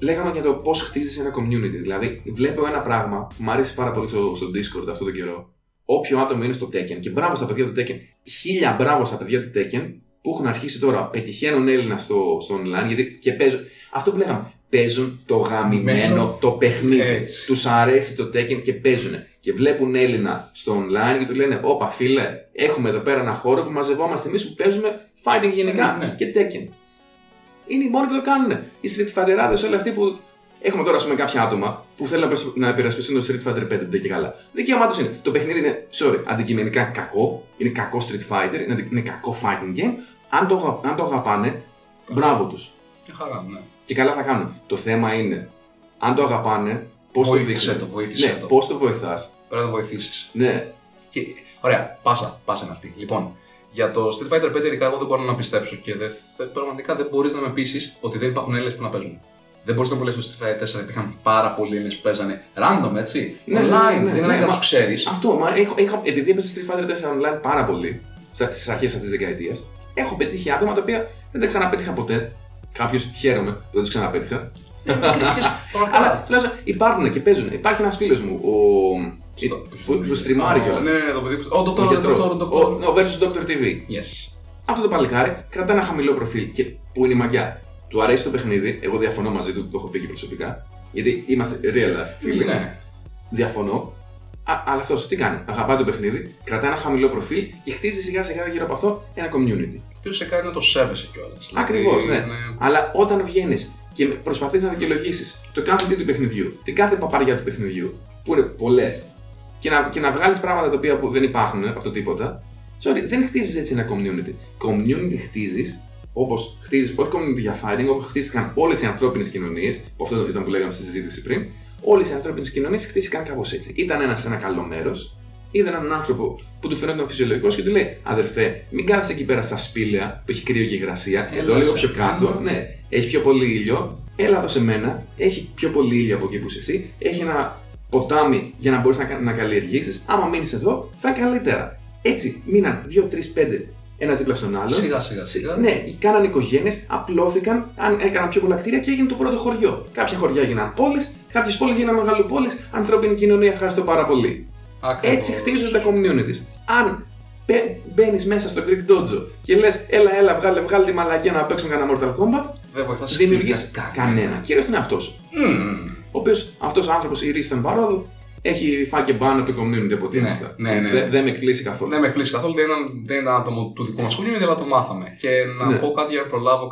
Speaker 1: Λέγαμε για το πώς χτίζει ένα community. Δηλαδή, βλέπω ένα πράγμα που μου αρέσει πάρα πολύ στο, στο Discord αυτό τον καιρό. Όποιο άτομο είναι στο Tekken, και μπράβο στα παιδιά του Tekken, χίλια μπράβο στα παιδιά του Tekken, που έχουν αρχίσει τώρα, πετυχαίνουν Έλληνα στο, στο online γιατί και παίζουν. Αυτό που λέγαμε. Παίζουν το γαμημένο το παιχνίδι. Τους αρέσει το Tekken και παίζουν. Και βλέπουν Έλληνα στο online και του λένε: Όπα, φίλε, έχουμε εδώ πέρα ένα χώρο που μαζευόμαστε εμείς που παίζουμε fighting γενικά ναι, ναι. και Tekken. Είναι οι μόνοι που το κάνουν. Οι Street Fighter όλοι αυτοί που Έχουμε τώρα πούμε, κάποια άτομα που θέλουν να υπερασπιστούν το Street Fighter 5 και καλά. Δικαίωμά τους είναι. Το παιχνίδι είναι, sorry, αντικειμενικά κακό. Είναι κακό Street Fighter, είναι, είναι κακό fighting game. Αν το, αν το αγαπάνε, μπράβο τους.
Speaker 2: Και χαρά, ναι.
Speaker 1: Και καλά θα κάνουν. Το θέμα είναι, αν το αγαπάνε, πώς
Speaker 2: το βοήθησε. Το, βοήθησε
Speaker 1: ναι,
Speaker 2: το.
Speaker 1: Πώς το βοηθάς;
Speaker 2: Πρέπει να το βοηθήσεις.
Speaker 1: Ναι.
Speaker 2: Και, ωραία, πάσα, πάσα είναι αυτή. Λοιπόν, για το Street Fighter 5 ειδικά εγώ δεν μπορώ να πιστέψω και δε, πραγματικά δεν μπορείς να με πείσεις ότι δεν υπάρχουν Έλληνες που να παίζουν. Δεν μπορείς να μου λες στο Street Fighter 4 υπήρχαν πάρα πολλοί Έλληνες που παίζανε random έτσι. Ναι, online, ναι, ναι, δεν είναι ναι, να τους ξέρεις.
Speaker 1: Αυτό, μα έχω, έχω, επειδή έπαιζε Street Fighter 4 online πάρα πολύ στις αρχές αυτής της δεκαετίας, έχω πετύχει άτομα τα οποία δεν τα ξαναπέτυχα ποτέ. Κάποιος χαίρομαι δεν τους ξαναπέτυχα. Αλλά τουλάχιστον υπάρχουν και παίζουν. Υπάρχει ένας φίλος μου, ο. Που στριμάρει κιόλας.
Speaker 2: Ναι, το παιδί που. Ο Dr.
Speaker 1: Ο versus Dr. TV.
Speaker 2: Yes.
Speaker 1: Αυτό το παλικάρι κρατά ένα χαμηλό προφίλ και που είναι η μαγιά. Του αρέσει το παιχνίδι, εγώ διαφωνώ μαζί του, το έχω πει και προσωπικά. Γιατί είμαστε real life φίλοι.
Speaker 2: Ναι.
Speaker 1: Διαφωνώ. Α, αλλά αυτό τι κάνει; Αγαπάει το παιχνίδι, κρατάει ένα χαμηλό προφίλ και χτίζει σιγά σιγά γύρω από αυτό ένα community.
Speaker 2: Και σε κάνει να το σέβεσαι κιόλας.
Speaker 1: Ακριβώς, ναι. ναι. Αλλά όταν βγαίνεις και προσπαθείς να δικαιολογήσεις το κάθε τι του παιχνιδιού, την κάθε παπαριά του παιχνιδιού, που είναι πολλές, και να, και να βγάλεις πράγματα τα οποία δεν υπάρχουν από το τίποτα, sorry, δεν χτίζεις έτσι ένα community. Community χτίζεις όπως χτίζεις, όχι community για fighting, όπως χτίστηκαν όλες οι ανθρώπινες κοινωνίες, που αυτό ήταν που λέγαμε στη συζήτηση πριν, όλες οι ανθρώπινες κοινωνίες χτίστηκαν κάπως έτσι. Ήταν ένας σε ένα καλό μέρος, είδε έναν άνθρωπο που του φαινόταν φυσιολογικός και του λέει: Αδερφέ, μην κάθεσαι εκεί πέρα στα σπήλαια που έχει κρύο και υγρασία, εδώ λίγο πιο κάτω, ναι, έχει πιο πολύ ήλιο, έλα εδώ σε μένα, έχει πιο πολύ ήλιο από εκεί που είσαι εσύ, έχει ένα ποτάμι για να μπορείς να, να καλλιεργήσεις. Άμα μείνεις εδώ, θα καλύτερα. Έτσι μείναν 2, 3, 5 ένας δίπλα στον άλλον.
Speaker 2: Σιγά σιγά σιγά.
Speaker 1: Ναι, κάναν οικογένειες, απλώθηκαν, αν έκαναν πιο πολλά κτίρια και έγινε το πρώτο χωριό. Κάποια χωριά έγιναν πόλεις, κάποιες πόλεις γίνανε μεγαλοπόλεις, ανθρώπινη κοινωνία, ευχαριστώ πάρα πολύ.
Speaker 2: Ακριβώς.
Speaker 1: Έτσι χτίζονται τα communities. Αν μπαίνεις μέσα στο Greek Dojo και λες, έλα, έλα, βγάλε, βγάλε τη μαλακία να παίξουμε κανένα Mortal Kombat,
Speaker 2: Δεν βοηθάς
Speaker 1: δημιουργείς κανένα. Κυρίω τον εαυτό σου.
Speaker 2: Μμμ.
Speaker 1: Ο οποίος αυτός ο άνθρωπος, η Ρίστον Παρόδου, έχει φάει και μπάνω το community από ό,τι
Speaker 2: Ναι,
Speaker 1: έμαθα.
Speaker 2: ναι, ναι,
Speaker 1: Δεν-
Speaker 2: ναι.
Speaker 1: Δεν με εκπλήσει καθόλου.
Speaker 2: Δεν με εκπλήσει καθόλου, δεν ήταν, δεν ήταν άτομο του δικού μας community, αλλά το μάθαμε. Και να
Speaker 1: Ναι.
Speaker 2: πω κάτι για να προλάβω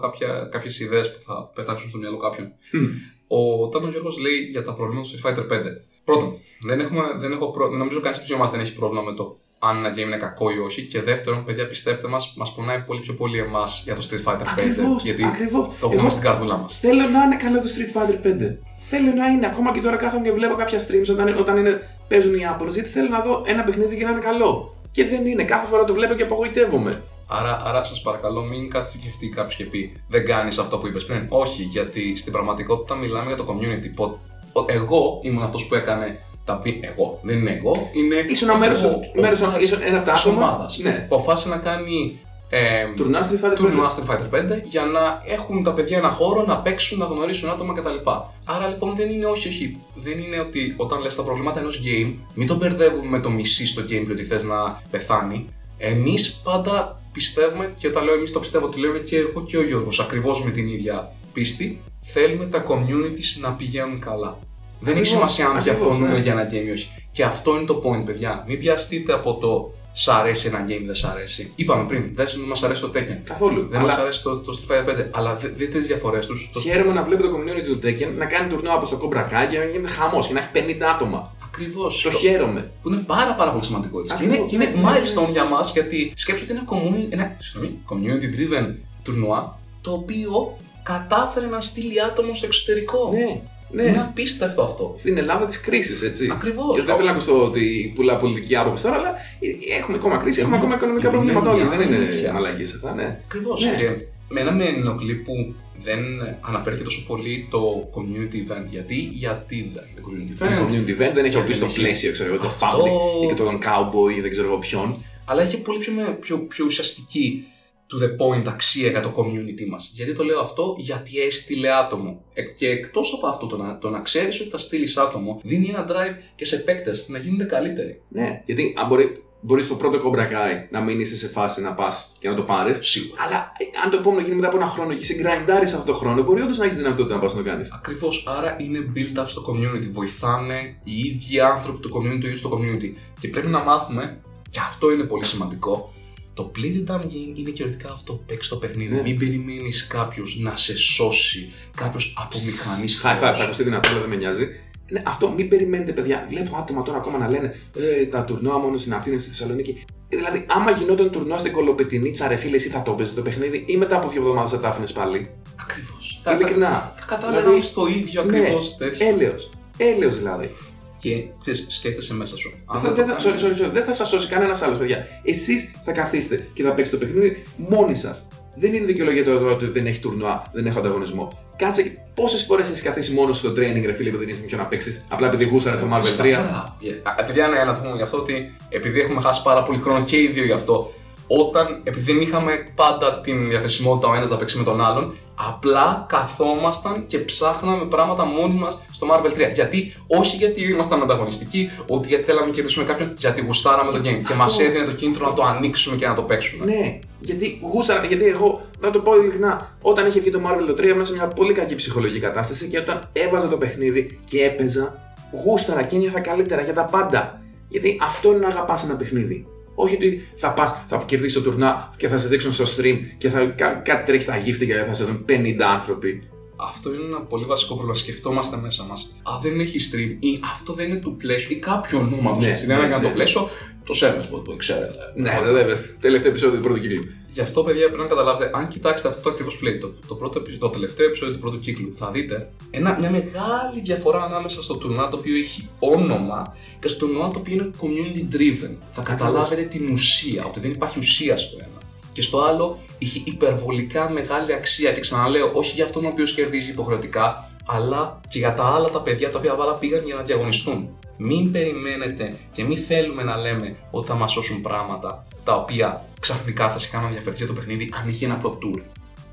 Speaker 2: κάποιες ιδέες που θα πετάξουν στο μυαλό κάποιον.
Speaker 1: Μμ.
Speaker 2: Ο Τάνο Γιώργος λέει για τα προβλήματα του Street Fighter 5. Πρώτον, δεν έχουμε, δεν έχω προ... νομίζω κανείς από μας δεν έχει πρόβλημα με το αν ένα game είναι κακό ή όχι. Και δεύτερον, παιδιά, πιστέψτε μας, μας πονάει πολύ πιο πολύ εμάς για το Street Fighter 5.
Speaker 1: Ακριβώς,
Speaker 2: γιατί
Speaker 1: ακριβώς.
Speaker 2: το έχουμε
Speaker 1: Εγώ-
Speaker 2: στην καρδούλα μας.
Speaker 1: Θέλω να είναι καλό το Street Fighter 5. Θέλω να είναι. Ακόμα και τώρα κάθομαι και βλέπω κάποια streams όταν, όταν είναι, παίζουν οι Ιάπωνες, γιατί θέλω να δω ένα παιχνίδι και να είναι καλό. Και δεν είναι. Κάθε φορά το βλέπω και απογοητεύομαι.
Speaker 2: Άρα, άρα σας παρακαλώ, μην κάτσει και σκεφτεί κάποιος και πει Δεν κάνεις αυτό που είπες πριν. Όχι, γιατί στην πραγματικότητα μιλάμε για το community. Πο- ο- Εγώ ήμουν αυτός που έκανε τα πι. Εγώ. Δεν είναι εγώ. Είναι.
Speaker 1: Ήσουν ένα μέρος-
Speaker 2: ο- ο-
Speaker 1: μέρος-
Speaker 2: ο-
Speaker 1: ήσουν ένα από τα
Speaker 2: της
Speaker 1: άτομα.
Speaker 2: ομάδας,
Speaker 1: Ναι.
Speaker 2: Που αποφάσισε να κάνει. Ε,
Speaker 1: Τουρνά Street Fighter 5.
Speaker 2: τουρνουά Street Fighter 5 για να έχουν τα παιδιά ένα χώρο να παίξουν, να γνωρίσουν άτομα κτλ. Άρα λοιπόν δεν είναι όχι, όχι. Δεν είναι ότι όταν λες τα προβλήματα ενός game, μην το μπερδεύουμε με το μισή στο game και ότι θες να πεθάνει. Εμείς πάντα πιστεύουμε, και όταν λέω εμείς το πιστεύω, το λέμε και εγώ και ο Γιώργος, ακριβώς με την ίδια πίστη, θέλουμε τα communities να πηγαίνουν καλά. Δεν έχει
Speaker 1: Ακριβώς,
Speaker 2: σημασία αν
Speaker 1: ακριβώς,
Speaker 2: διαφωνούμε
Speaker 1: ναι.
Speaker 2: για ένα game ή όχι. Και αυτό είναι το point, παιδιά. Μην πιαστείτε από το σ' αρέσει ένα game, δεν σ' αρέσει. Είπαμε πριν, δεν μας αρέσει το Tekken.
Speaker 1: Καθόλου.
Speaker 2: Δεν
Speaker 1: Αλλά
Speaker 2: μα αρέσει το, το Street Fighter 5, αλλά δε- δείτε τις διαφορές τους. Το...
Speaker 1: χαίρομαι να βλέπω το community του Tekken να κάνει τουρνουά από στο Cobra Kai και να γίνεται χαμός και να έχει 50 άτομα.
Speaker 2: Ακριβώς.
Speaker 1: Το χαίρομαι.
Speaker 2: Που είναι πάρα, πάρα πολύ σημαντικό έτσι. Και
Speaker 1: Ακριβώς,
Speaker 2: είναι, και είναι
Speaker 1: ναι, ναι, ναι.
Speaker 2: milestone για μας γιατί σκέψτε ότι είναι community, ένα, συγγνώμη, community driven τουρνουά το οποίο κατάφερε να στείλει άτομο στο εξωτερικό.
Speaker 1: Ναι, ναι.
Speaker 2: Είναι απίστευτο αυτό.
Speaker 1: Στην Ελλάδα της κρίσης, έτσι.
Speaker 2: Ακριβώς.
Speaker 1: Και δεν θέλω να ακούσω ότι πουλά πολιτική άποψη τώρα, αλλά ε, έχουμε ακόμα κρίση, έχουμε
Speaker 2: Είναι-
Speaker 1: ακόμα οικονομικά
Speaker 2: είναι
Speaker 1: προβλήματα όλοι.
Speaker 2: μια
Speaker 1: Δεν είναι
Speaker 2: αλήθεια.
Speaker 1: μαλακίε αυτά, ναι.
Speaker 2: Ακριβώς.
Speaker 1: Ναι.
Speaker 2: Και μένα με ενοχλεί που δεν αναφέρθηκε τόσο πολύ το community event. Γιατί, γιατί δεν είναι community
Speaker 1: Είναι
Speaker 2: event.
Speaker 1: community event, δεν έχει
Speaker 2: Και
Speaker 1: οπλίσει
Speaker 2: δεν
Speaker 1: το
Speaker 2: έχει
Speaker 1: πλαίσιο, ξέρω εγώ, το
Speaker 2: αυτό.
Speaker 1: family ή και τον cowboy ή δεν ξέρω εγώ ποιον.
Speaker 2: αλλά έχει πολύ πιο, με- πιο, πιο ουσιαστική to the point αξία για το community μας. Γιατί το λέω αυτό, γιατί έστειλε άτομο. Ε, και εκτός από αυτό, το να, το να ξέρεις ότι θα στείλεις άτομο, δίνει ένα drive και σε παίκτες να γίνονται καλύτεροι.
Speaker 1: Ναι, γιατί αν μπορεί, μπορείς στο πρώτο Cobra Kai να μην είσαι σε φάση να πας και να το πάρεις.
Speaker 2: Σίγουρα.
Speaker 1: Αλλά ε, αν το επόμενο γίνει μετά από ένα χρόνο και συγκραϊντάρεις αυτό το χρόνο, μπορεί όντως να έχεις δυνατότητα να πας να το κάνεις.
Speaker 2: Ακριβώς, άρα είναι build up στο community. Βοηθάνε οι ίδιοι άνθρωποι του community, το ίδιος στο community. Και πρέπει να μάθουμε, και αυτό είναι πολύ σημαντικό, το play the damn game είναι κυριολεκτικά αυτό. Παίξει το παιχνίδι.
Speaker 1: Ναι.
Speaker 2: Μην περιμένει κάποιο να σε σώσει, κάποιο από μηχανή
Speaker 1: High five, θα ακουστεί δυνατό, αλλά δεν με νοιάζει. Ναι, αυτό μην περιμένετε, παιδιά. Βλέπω άτομα τώρα ακόμα να λένε ε, τα τουρνουά μόνο στην Αθήνα, στη Θεσσαλονίκη. Ε, Δηλαδή, άμα γινόταν τουρνουά στην Κολοπετινίτσα, ρε φίλε, εσύ θα το παίζει το παιχνίδι ή μετά από δύο εβδομάδε θα τα άφηνε πάλι.
Speaker 2: Ακριβώ.
Speaker 1: Ειλικρινά.
Speaker 2: Θα κατάλαβα
Speaker 1: Δηλαδή,
Speaker 2: στο ίδιο
Speaker 1: ναι,
Speaker 2: ακριβώ τέτοιο.
Speaker 1: Έλεος. Έλεος δηλαδή.
Speaker 2: Και ξέρεις, σκέφτεσαι μέσα σου.
Speaker 1: Δεν
Speaker 2: δεν
Speaker 1: θα,
Speaker 2: το
Speaker 1: δεν θα,
Speaker 2: κάνεις-
Speaker 1: sorry, sorry, sorry, δεν θα σας σώσει κανένας άλλος, παιδιά. Εσείς θα καθίσετε και θα παίξετε το παιχνίδι μόνοι σας. Δεν είναι δικαιολογία το ότι δεν έχει τουρνουά, δεν έχω ανταγωνισμό. Κάτσε και πόσες φορές έχεις καθίσει μόνος στο training, ρε φίλε, που δεν είσαι με ποιον να παίξεις. Απλά επειδή γούσαρες στο Marvel 3.
Speaker 2: Φυσικά, μπράβο. Ε, α, Παιδιά, ναι, να το πούμε γι' αυτό ότι επειδή έχουμε χάσει πάρα πολύ χρόνο και οι δύο γι' αυτό, όταν, επειδή δεν είχαμε πάντα την διαθεσιμότητα ο ένας να παίξει με τον άλλον, απλά καθόμασταν και ψάχναμε πράγματα μόνοι μας στο Marvel 3. Γιατί, όχι γιατί ήμασταν ανταγωνιστικοί, ότι γιατί θέλαμε να κερδίσουμε κάποιον, γιατί γουστάραμε το game και μας
Speaker 1: Αυτό.
Speaker 2: έδινε το κίνητρο να το ανοίξουμε και να το παίξουμε.
Speaker 1: Ναι, γιατί γούσταρα, γιατί εγώ, να το πω ειλικρινά, όταν είχε βγει το Marvel το 3 ήμουν σε μια πολύ κακή ψυχολογική κατάσταση και όταν έβαζα το παιχνίδι και έπαιζα, γούσταρα και ένιωθα καλύτερα για τα πάντα. Γιατί αυτό είναι να αγαπάς ένα παιχνίδι. Όχι ότι θα πας, θα κερδίσεις το τουρνά και θα σε δείξουν στο stream και θα, κά, κάτι τρέχει στα γύφτηκα και θα σε δουν 50 άνθρωποι.
Speaker 2: Αυτό είναι ένα πολύ βασικό πρόβλημα. Σκεφτόμαστε μέσα μας. Α, δεν έχει stream ή αυτό δεν είναι του πλαίσιο ή κάποιο ονόματο.
Speaker 1: Ναι,
Speaker 2: έτσι. Δεν
Speaker 1: ναι,
Speaker 2: είναι για
Speaker 1: ναι.
Speaker 2: το πλαίσιο. Το Serpent Spot που ξέρετε.
Speaker 1: Ναι, βέβαια. Τελευταίο επεισόδιο του πρώτου κύκλου.
Speaker 2: Γι' αυτό, παιδιά, πρέπει να καταλάβετε, αν κοιτάξετε αυτό το ακριβώς που λέει, το, το, πρώτο, επεισόδιο- το τελευταίο επεισόδιο του πρώτου κύκλου, θα δείτε ένα, μια μεγάλη διαφορά ανάμεσα στο τουρνουά το οποίο έχει όνομα και στο τουρνουά το οποίο είναι community driven. Θα καταλάβετε την ουσία, ότι δεν υπάρχει ουσία στο ένα. Και στο άλλο είχε υπερβολικά μεγάλη αξία. Και ξαναλέω, όχι για αυτόν ο οποίος κερδίζει υποχρεωτικά, αλλά και για τα άλλα τα παιδιά τα οποία βάλα πήγαν για να διαγωνιστούν. Μην περιμένετε και μην θέλουμε να λέμε ότι θα μας σώσουν πράγματα τα οποία ξαφνικά θα σε κάνω να διαφερθεί το παιχνίδι αν είχε ένα Pro Tour.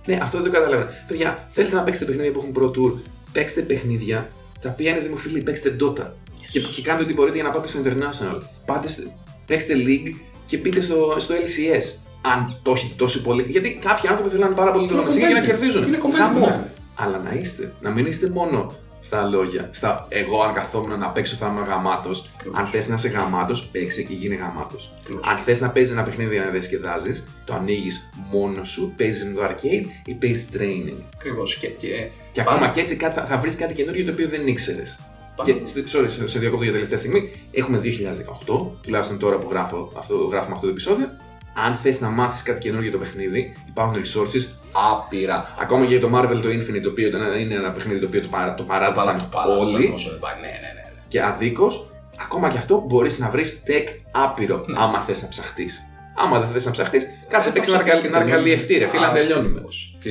Speaker 1: Ναι, αυτό δεν το καταλαβαίνω. Παιδιά, θέλετε να παίξετε παιχνίδια που έχουν Pro Tour, παίξτε παιχνίδια τα οποία είναι δημοφιλή, παίξτε Dota. Και, και κάντε ό,τι μπορείτε για να πάτε στο International. Πάτε, στο- παίξτε League και πείτε στο, στο LCS. Αν το έχετε τόσο πολύ. Γιατί κάποιοι άνθρωποι θέλουν πάρα πολύ το
Speaker 2: Είναι
Speaker 1: νομοσύνη για να
Speaker 2: competitive.
Speaker 1: κερδίζουν.
Speaker 2: Είναι competitive,
Speaker 1: Χαμό.
Speaker 2: ναι.
Speaker 1: Αλλά να είστε. Να μην είστε μόνο στα λόγια. Στα εγώ, αν καθόμουν να παίξω, θα είμαι γαμάτος. Αν θες να είσαι γαμάτος, παίξε και γίνει γαμάτος.
Speaker 2: Ακριβώς.
Speaker 1: Αν θες να παίζεις ένα παιχνίδι για να διασκεδάζεις, το ανοίγεις μόνος σου, παίζεις με το arcade ή παίζεις training.
Speaker 2: Ακριβώς. Και, και,
Speaker 1: Και
Speaker 2: πάνω-
Speaker 1: ακόμα και έτσι κάτι- θα, θα βρεις κάτι καινούργιο το οποίο δεν ήξερες.
Speaker 2: πάνω-
Speaker 1: Και στε- sorry, σε, σε διακόπτω για τελευταία στιγμή. Έχουμε 2018, τουλάχιστον τώρα που γράφω αυτό, γράφουμε αυτό το επεισόδιο. Αν θες να μάθεις κάτι καινούργιο για το παιχνίδι, υπάρχουν resources άπειρα. Ακόμα και για το Marvel το Infinite, το οποίο ήταν- είναι ένα παιχνίδι το οποίο το, παρά, το παράτησαν
Speaker 2: Παρά- παράτησαν
Speaker 1: όλοι.
Speaker 2: όσο δεν πάει. Ναι, ναι, ναι. ναι.
Speaker 1: Και αδίκως, ακόμα και αυτό μπορείς να βρεις tech άπειρο,
Speaker 2: Ναι.
Speaker 1: άμα θες να ψαχτείς. Άμα δεν θες να ψαχτείς, κάτσε
Speaker 2: Θα
Speaker 1: παίξει ένα
Speaker 2: ψάξεις και
Speaker 1: αρκα- ένα
Speaker 2: τελειώνουμε.
Speaker 1: αρκαλιευτή, ρε φίλε, να
Speaker 2: Α,
Speaker 1: τελειώνουμε.
Speaker 2: ακριβώς. Και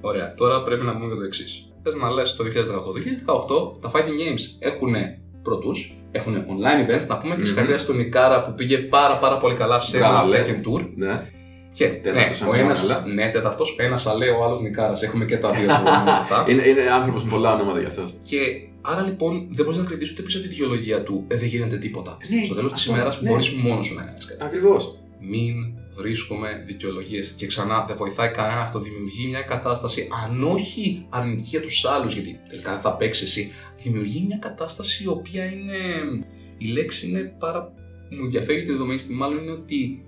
Speaker 2: ωραία, τώρα πρέπει να πούμε για το εξής. Θε να λες το 2018. Το 2018 τα fighting games έχουν πρωτούς, έχουν online events. Να πούμε και
Speaker 1: Μμμ.
Speaker 2: συγχαρητήρια στον Νικάρα που πήγε πάρα, πάρα πολύ καλά σε ένα
Speaker 1: Μπράβο,
Speaker 2: Tekken Tour.
Speaker 1: Ναι.
Speaker 2: Και ναι,
Speaker 1: Τέταρτος, αν
Speaker 2: ο
Speaker 1: θυμάμαι
Speaker 2: ένας,
Speaker 1: καλά.
Speaker 2: ναι, τέταρτος, ο ένας αλέ, ο άλλος Νικάρας. Έχουμε και τα δύο του ονόματα.
Speaker 1: Είναι, είναι άνθρωπος με πολλά ονόματα για αυτό.
Speaker 2: Και άρα λοιπόν δεν μπορείς να κρατήσει ούτε πίσω από τη δικαιολογία του ε, δεν γίνεται τίποτα.
Speaker 1: Ναι,
Speaker 2: Στο τέλος της
Speaker 1: αυτό,
Speaker 2: ημέρας
Speaker 1: ναι.
Speaker 2: μπορείς μόνος σου να κάνεις κάτι.
Speaker 1: Ακριβώς.
Speaker 2: Μην βρίσκουμε δικαιολογίες. Και ξανά δεν βοηθάει κανένα αυτό. Δημιουργεί μια κατάσταση, αν όχι αρνητική για τους άλλους, γιατί τελικά δεν θα παίξεις εσύ, δημιουργεί μια κατάσταση η οποία είναι. Η λέξη είναι πάρα. Μου ενδιαφέρει τη δεδομένη στιγμή, μάλλον είναι ότι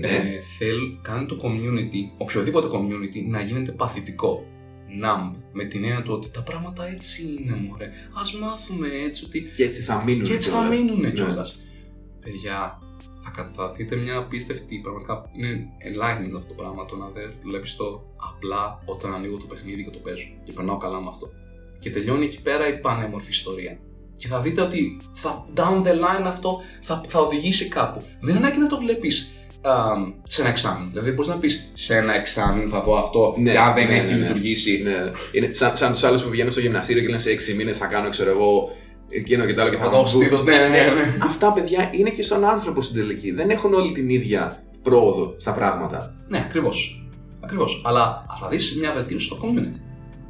Speaker 1: Ναι.
Speaker 2: ε, θέλ, κάνει το community, οποιοδήποτε community, να γίνεται παθητικό. Numb, με την έννοια του ότι τα πράγματα έτσι είναι, μωρέ. Α μάθουμε έτσι ότι
Speaker 1: Και έτσι θα μείνουν.
Speaker 2: και έτσι θα
Speaker 1: κιόλας.
Speaker 2: μείνουν
Speaker 1: Ναι.
Speaker 2: κιόλας. Παιδιά, θα, κα- θα δείτε μια απίστευτη, πραγματικά είναι enlightenment αυτό το πράγμα. Το να δεν βλέπεις το απλά όταν ανοίγω το παιχνίδι και το παίζω. Και περνάω καλά με αυτό. Και τελειώνει εκεί πέρα η πανέμορφη ιστορία. Και θα δείτε ότι θα, down the line αυτό θα, θα οδηγήσει κάπου. Δεν είναι ανάγκη να το βλέπεις σε ένα εξάμεινο. Δηλαδή, μπορείς να πεις σε ένα εξάμεινο θα δω αυτό
Speaker 1: Ναι,
Speaker 2: και αν δεν
Speaker 1: ναι,
Speaker 2: έχει
Speaker 1: ναι, ναι.
Speaker 2: λειτουργήσει.
Speaker 1: Ναι. Είναι σαν, σαν τους άλλους που πηγαίνουν στο γυμναστήριο και λένε σε 6 μήνες θα κάνω, ξέρω εγώ, εκείνο και το άλλο και θα
Speaker 2: Θα δω στήθος, ναι, ναι, ναι, ναι.
Speaker 1: Αυτά παιδιά είναι και στον άνθρωπο στην τελική. Δεν έχουν όλη την ίδια πρόοδο στα πράγματα.
Speaker 2: Ναι, ακριβώς. Ακριβώς. Αλλά θα δεις μια βελτίωση στο community.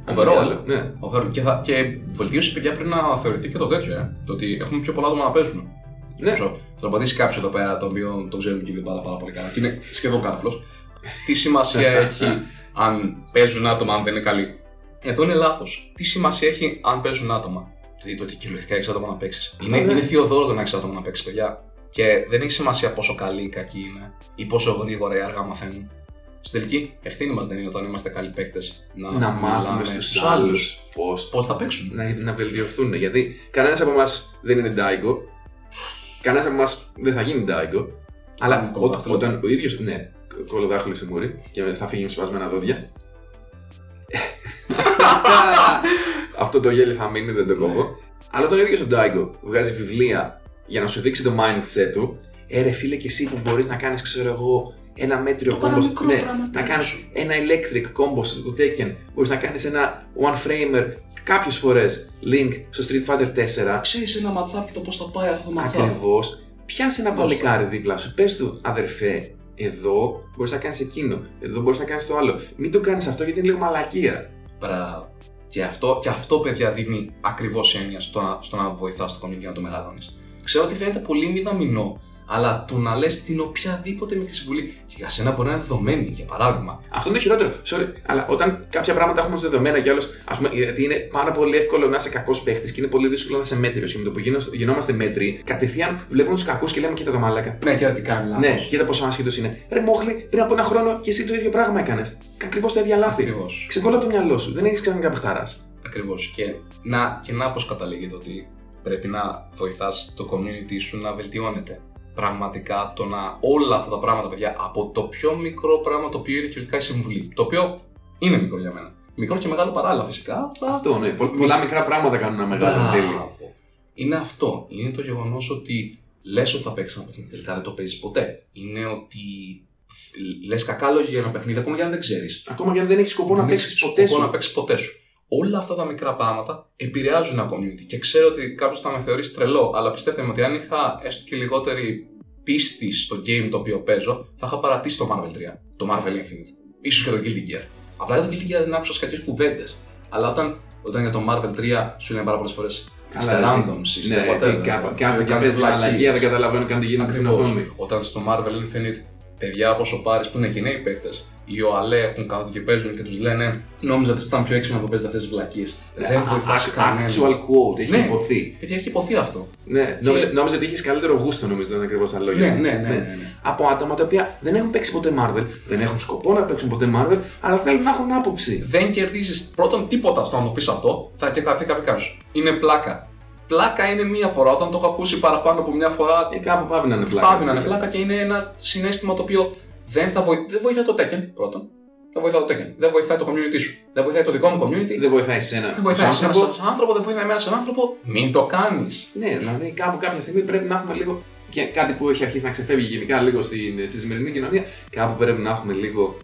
Speaker 1: Αυτό είναι
Speaker 2: Overall.
Speaker 1: άλλο, Ναι.
Speaker 2: Overall. Και, θα, και βελτίωση, παιδιά, πρέπει να θεωρηθεί και το τέτοιο, ε. Το ότι έχουμε πιο πολλά άτομα να παίζουν.
Speaker 1: Ναι.
Speaker 2: Ξέρω, θα το πατήσει κάποιος εδώ πέρα, το οποίο το ξέρουμε και δεν πάρα, πάρα πολύ καλά. Και είναι σχεδόν κάραφλο. Τι σημασία έχει αν παίζουν άτομα, αν δεν είναι καλοί; Εδώ είναι λάθος. Τι σημασία έχει αν παίζουν άτομα; Δηλαδή το ότι κυριολεκτικά έχεις άτομα να παίξεις. Είναι,
Speaker 1: ναι.
Speaker 2: είναι θειοδόρο το να έχεις άτομα να παίξεις, παιδιά. Και δεν έχει σημασία πόσο καλοί ή κακοί είναι ή πόσο γρήγορα ή αργά μαθαίνουν. Στην τελική, ευθύνη μας δεν είναι όταν είμαστε καλοί παίκτες να,
Speaker 1: Να μάθουμε
Speaker 2: μιλάμε
Speaker 1: στους
Speaker 2: στους
Speaker 1: άλλους
Speaker 2: άλλους
Speaker 1: πώ
Speaker 2: πώς θα παίξουν.
Speaker 1: να, να βελτιωθούν. Γιατί κανένας από εμάς δεν είναι Ντάιγκο. Κανένας από εμάς δεν θα γίνει Ντάιγκο. Αλλά
Speaker 2: Κάνουμε
Speaker 1: ό,
Speaker 2: κολοδάχτυλο.
Speaker 1: όταν ο ίδιο. Ναι, κολοδάχτυλο σε μούρι και θα φύγει με σπασμένα δόντια. Αυτό το γέλιο θα μείνει, δεν το κόβω. Αλλά όταν ο ίδιος ο Ντάιγκο βγάζει βιβλία για να σου δείξει το mindset του, ε, ρε φίλε, και εσύ που μπορείς να κάνεις, ξέρω εγώ, ένα μέτριο
Speaker 2: Το
Speaker 1: κόμπος.
Speaker 2: παραμικρό
Speaker 1: Ναι,
Speaker 2: πράγμα
Speaker 1: να
Speaker 2: του.
Speaker 1: κάνεις ένα electric combo στο Tekken. Μπορείς να κάνεις ένα one framer κάποιες φορές link στο Street Fighter 4.
Speaker 2: Ξέρεις ένα ματσάπ και το πώς θα πάει αυτό το ματσάπ.
Speaker 1: Ακριβώς. Πιάσε ένα
Speaker 2: Δώστε.
Speaker 1: παλικάρι δίπλα σου. Πες του, αδερφέ, εδώ μπορείς να κάνεις εκείνο. Εδώ μπορείς να κάνεις το άλλο. Μην το κάνεις αυτό γιατί είναι λίγο μαλακία.
Speaker 2: Μπράβο. Και αυτό, και αυτό, παιδιά, δίνει ακριβώς έννοια στο να, στο να βοηθάς το community για να το μεγαλώνεις. Ξέρω ότι φαίνεται πολύ μηδαμινό, αλλά το να λες την οποιαδήποτε μικρή συμβουλή και για σένα μπορεί να είναι δεδομένη, για παράδειγμα.
Speaker 1: Αυτό είναι το χειρότερο. Sorry, αλλά όταν κάποια πράγματα έχουμε ως δεδομένα κι άλλος, ας πούμε, γιατί είναι πάρα πολύ εύκολο να είσαι κακός παίχτης και είναι πολύ δύσκολο να είσαι μέτριος. Και με το που γίνο- γινόμαστε μέτριοι, κατευθείαν βλέπουμε τους κακούς και λέμε: Κοίτα το μαλάκα.
Speaker 2: Ναι, και τι κάνει λάθος.
Speaker 1: Ναι, κοίτα πόσο άσχετο είναι. Ρε Μόχλη, πριν από ένα χρόνο και εσύ το ίδιο πράγμα έκανες. Ακριβώς τα ίδια λάθη.
Speaker 2: Ακριβώς.
Speaker 1: Ξεκολλά το μυαλό σου. Δεν έχεις ξαφνικά παιχταρά.
Speaker 2: Ακριβώς. Και να, και να πώς καταλήγεται ότι πρέπει να βοηθάς το community σου να βελτιώνεται; Πραγματικά το να όλα αυτά τα πράγματα, παιδιά, από το πιο μικρό πράγμα το οποίο είναι κυριολεκτικά η συμβουλή. Το οποίο είναι μικρό για μένα. Μικρό και μεγάλο παράλληλα φυσικά. αλλά-
Speaker 1: Αυτό, ναι. Πο- πολλά μικρά πράγματα κάνουν ένα μεγάλο
Speaker 2: Μπράβο.
Speaker 1: τέλειο.
Speaker 2: Είναι αυτό. Είναι το γεγονός ότι λες ότι θα παίξεις ένα παιχνίδι, τελικά δεν το παίζεις ποτέ. Είναι ότι λες κακά λόγια για ένα παιχνίδι, ακόμα και αν δεν ξέρεις.
Speaker 1: Ακόμα και αν δεν έχεις σκοπό να
Speaker 2: Δεν
Speaker 1: παίξεις
Speaker 2: έχεις
Speaker 1: ποτέ
Speaker 2: σκοπό
Speaker 1: σου.
Speaker 2: να παίξεις ποτέ σου. Όλα αυτά τα μικρά πράγματα επηρεάζουν ένα community. Και ξέρω ότι κάποιος θα με θεωρήσει τρελό, αλλά πιστεύτε με ότι αν είχα έστω και λιγότερη πίστη στο game το οποίο παίζω, θα είχα παρατήσει το Marvel 3, το Marvel Infinite. ίσως και το Guilty Gear. Απλά για το Guilty Gear δεν άκουσα κάποιες κουβέντες. Αλλά όταν, όταν για το Marvel 3 σου λένε πάρα πολλές φορές είστε
Speaker 1: Καλά,
Speaker 2: randoms, είστε
Speaker 1: Ναι,
Speaker 2: whatever.
Speaker 1: τι, κάπου-
Speaker 2: ε,
Speaker 1: Κάθε και
Speaker 2: κάνετε
Speaker 1: παίζει
Speaker 2: βλακίες.
Speaker 1: αλλαγή, δεν καταλαβαίνω καν τι γίνεται στην
Speaker 2: Ακριβώς.
Speaker 1: οθόνη.
Speaker 2: Όταν στο Marvel Infinite, παιδιά όπω ο Πάρη που είναι και νέοι παίκτες, οι ΟΑΛΕ έχουν κάθονται και παίζουν και τους λένε Νόμιζα ότι ήταν πιο έξυπνο να το παίζετε αυτές τις βλακίες. Δεν βοηθάει κανέναν.
Speaker 1: Ναι, Actual quote, έχει
Speaker 2: Ναι.
Speaker 1: υποθεί.
Speaker 2: Παιδιά, έχει υποθεί αυτό.
Speaker 1: Ναι, νόμιζα, νόμιζα ότι είχες καλύτερο γούστο, νομίζω, ήταν ακριβώς τα
Speaker 2: Ναι,
Speaker 1: λόγια.
Speaker 2: ναι, ναι. ναι, ναι.
Speaker 1: Από άτομα τα οποία δεν έχουν παίξει ποτέ Marvel, δεν έχουν σκοπό να παίξουν ποτέ Marvel, αλλά θέλουν να έχουν άποψη.
Speaker 2: Δεν κερδίζεις πρώτον τίποτα στο να το πεις αυτό, θα και καθεί κάποιος σου. Είναι πλάκα. Πλάκα είναι μία φορά. Όταν το έχω ακούσει παραπάνω από μια φορά,
Speaker 1: Ε, κάπου πάβει να είναι πλάκα.
Speaker 2: πάβει να είναι πλάκα και είναι ένα συνέστημα το οποίο δεν, θα βοη... δεν βοηθάει το Tekken πρώτον. Δεν βοηθάει το Tekken. Δεν βοηθάει το community σου. Δεν βοηθάει το δικό μου community.
Speaker 1: Δεν βοηθάει εσένα.
Speaker 2: Δεν βοηθάει
Speaker 1: ως
Speaker 2: εσένα
Speaker 1: άνθρωπο.
Speaker 2: σαν άνθρωπο, δεν βοηθάει εμένα σαν άνθρωπο. Μην το κάνεις.
Speaker 1: Ναι, δηλαδή κάπου κάποια στιγμή πρέπει να έχουμε λίγο. Και κάτι που έχει αρχίσει να ξεφεύγει γενικά λίγο στην, στη σημερινή κοινωνία, κάπου πρέπει να έχουμε λίγο.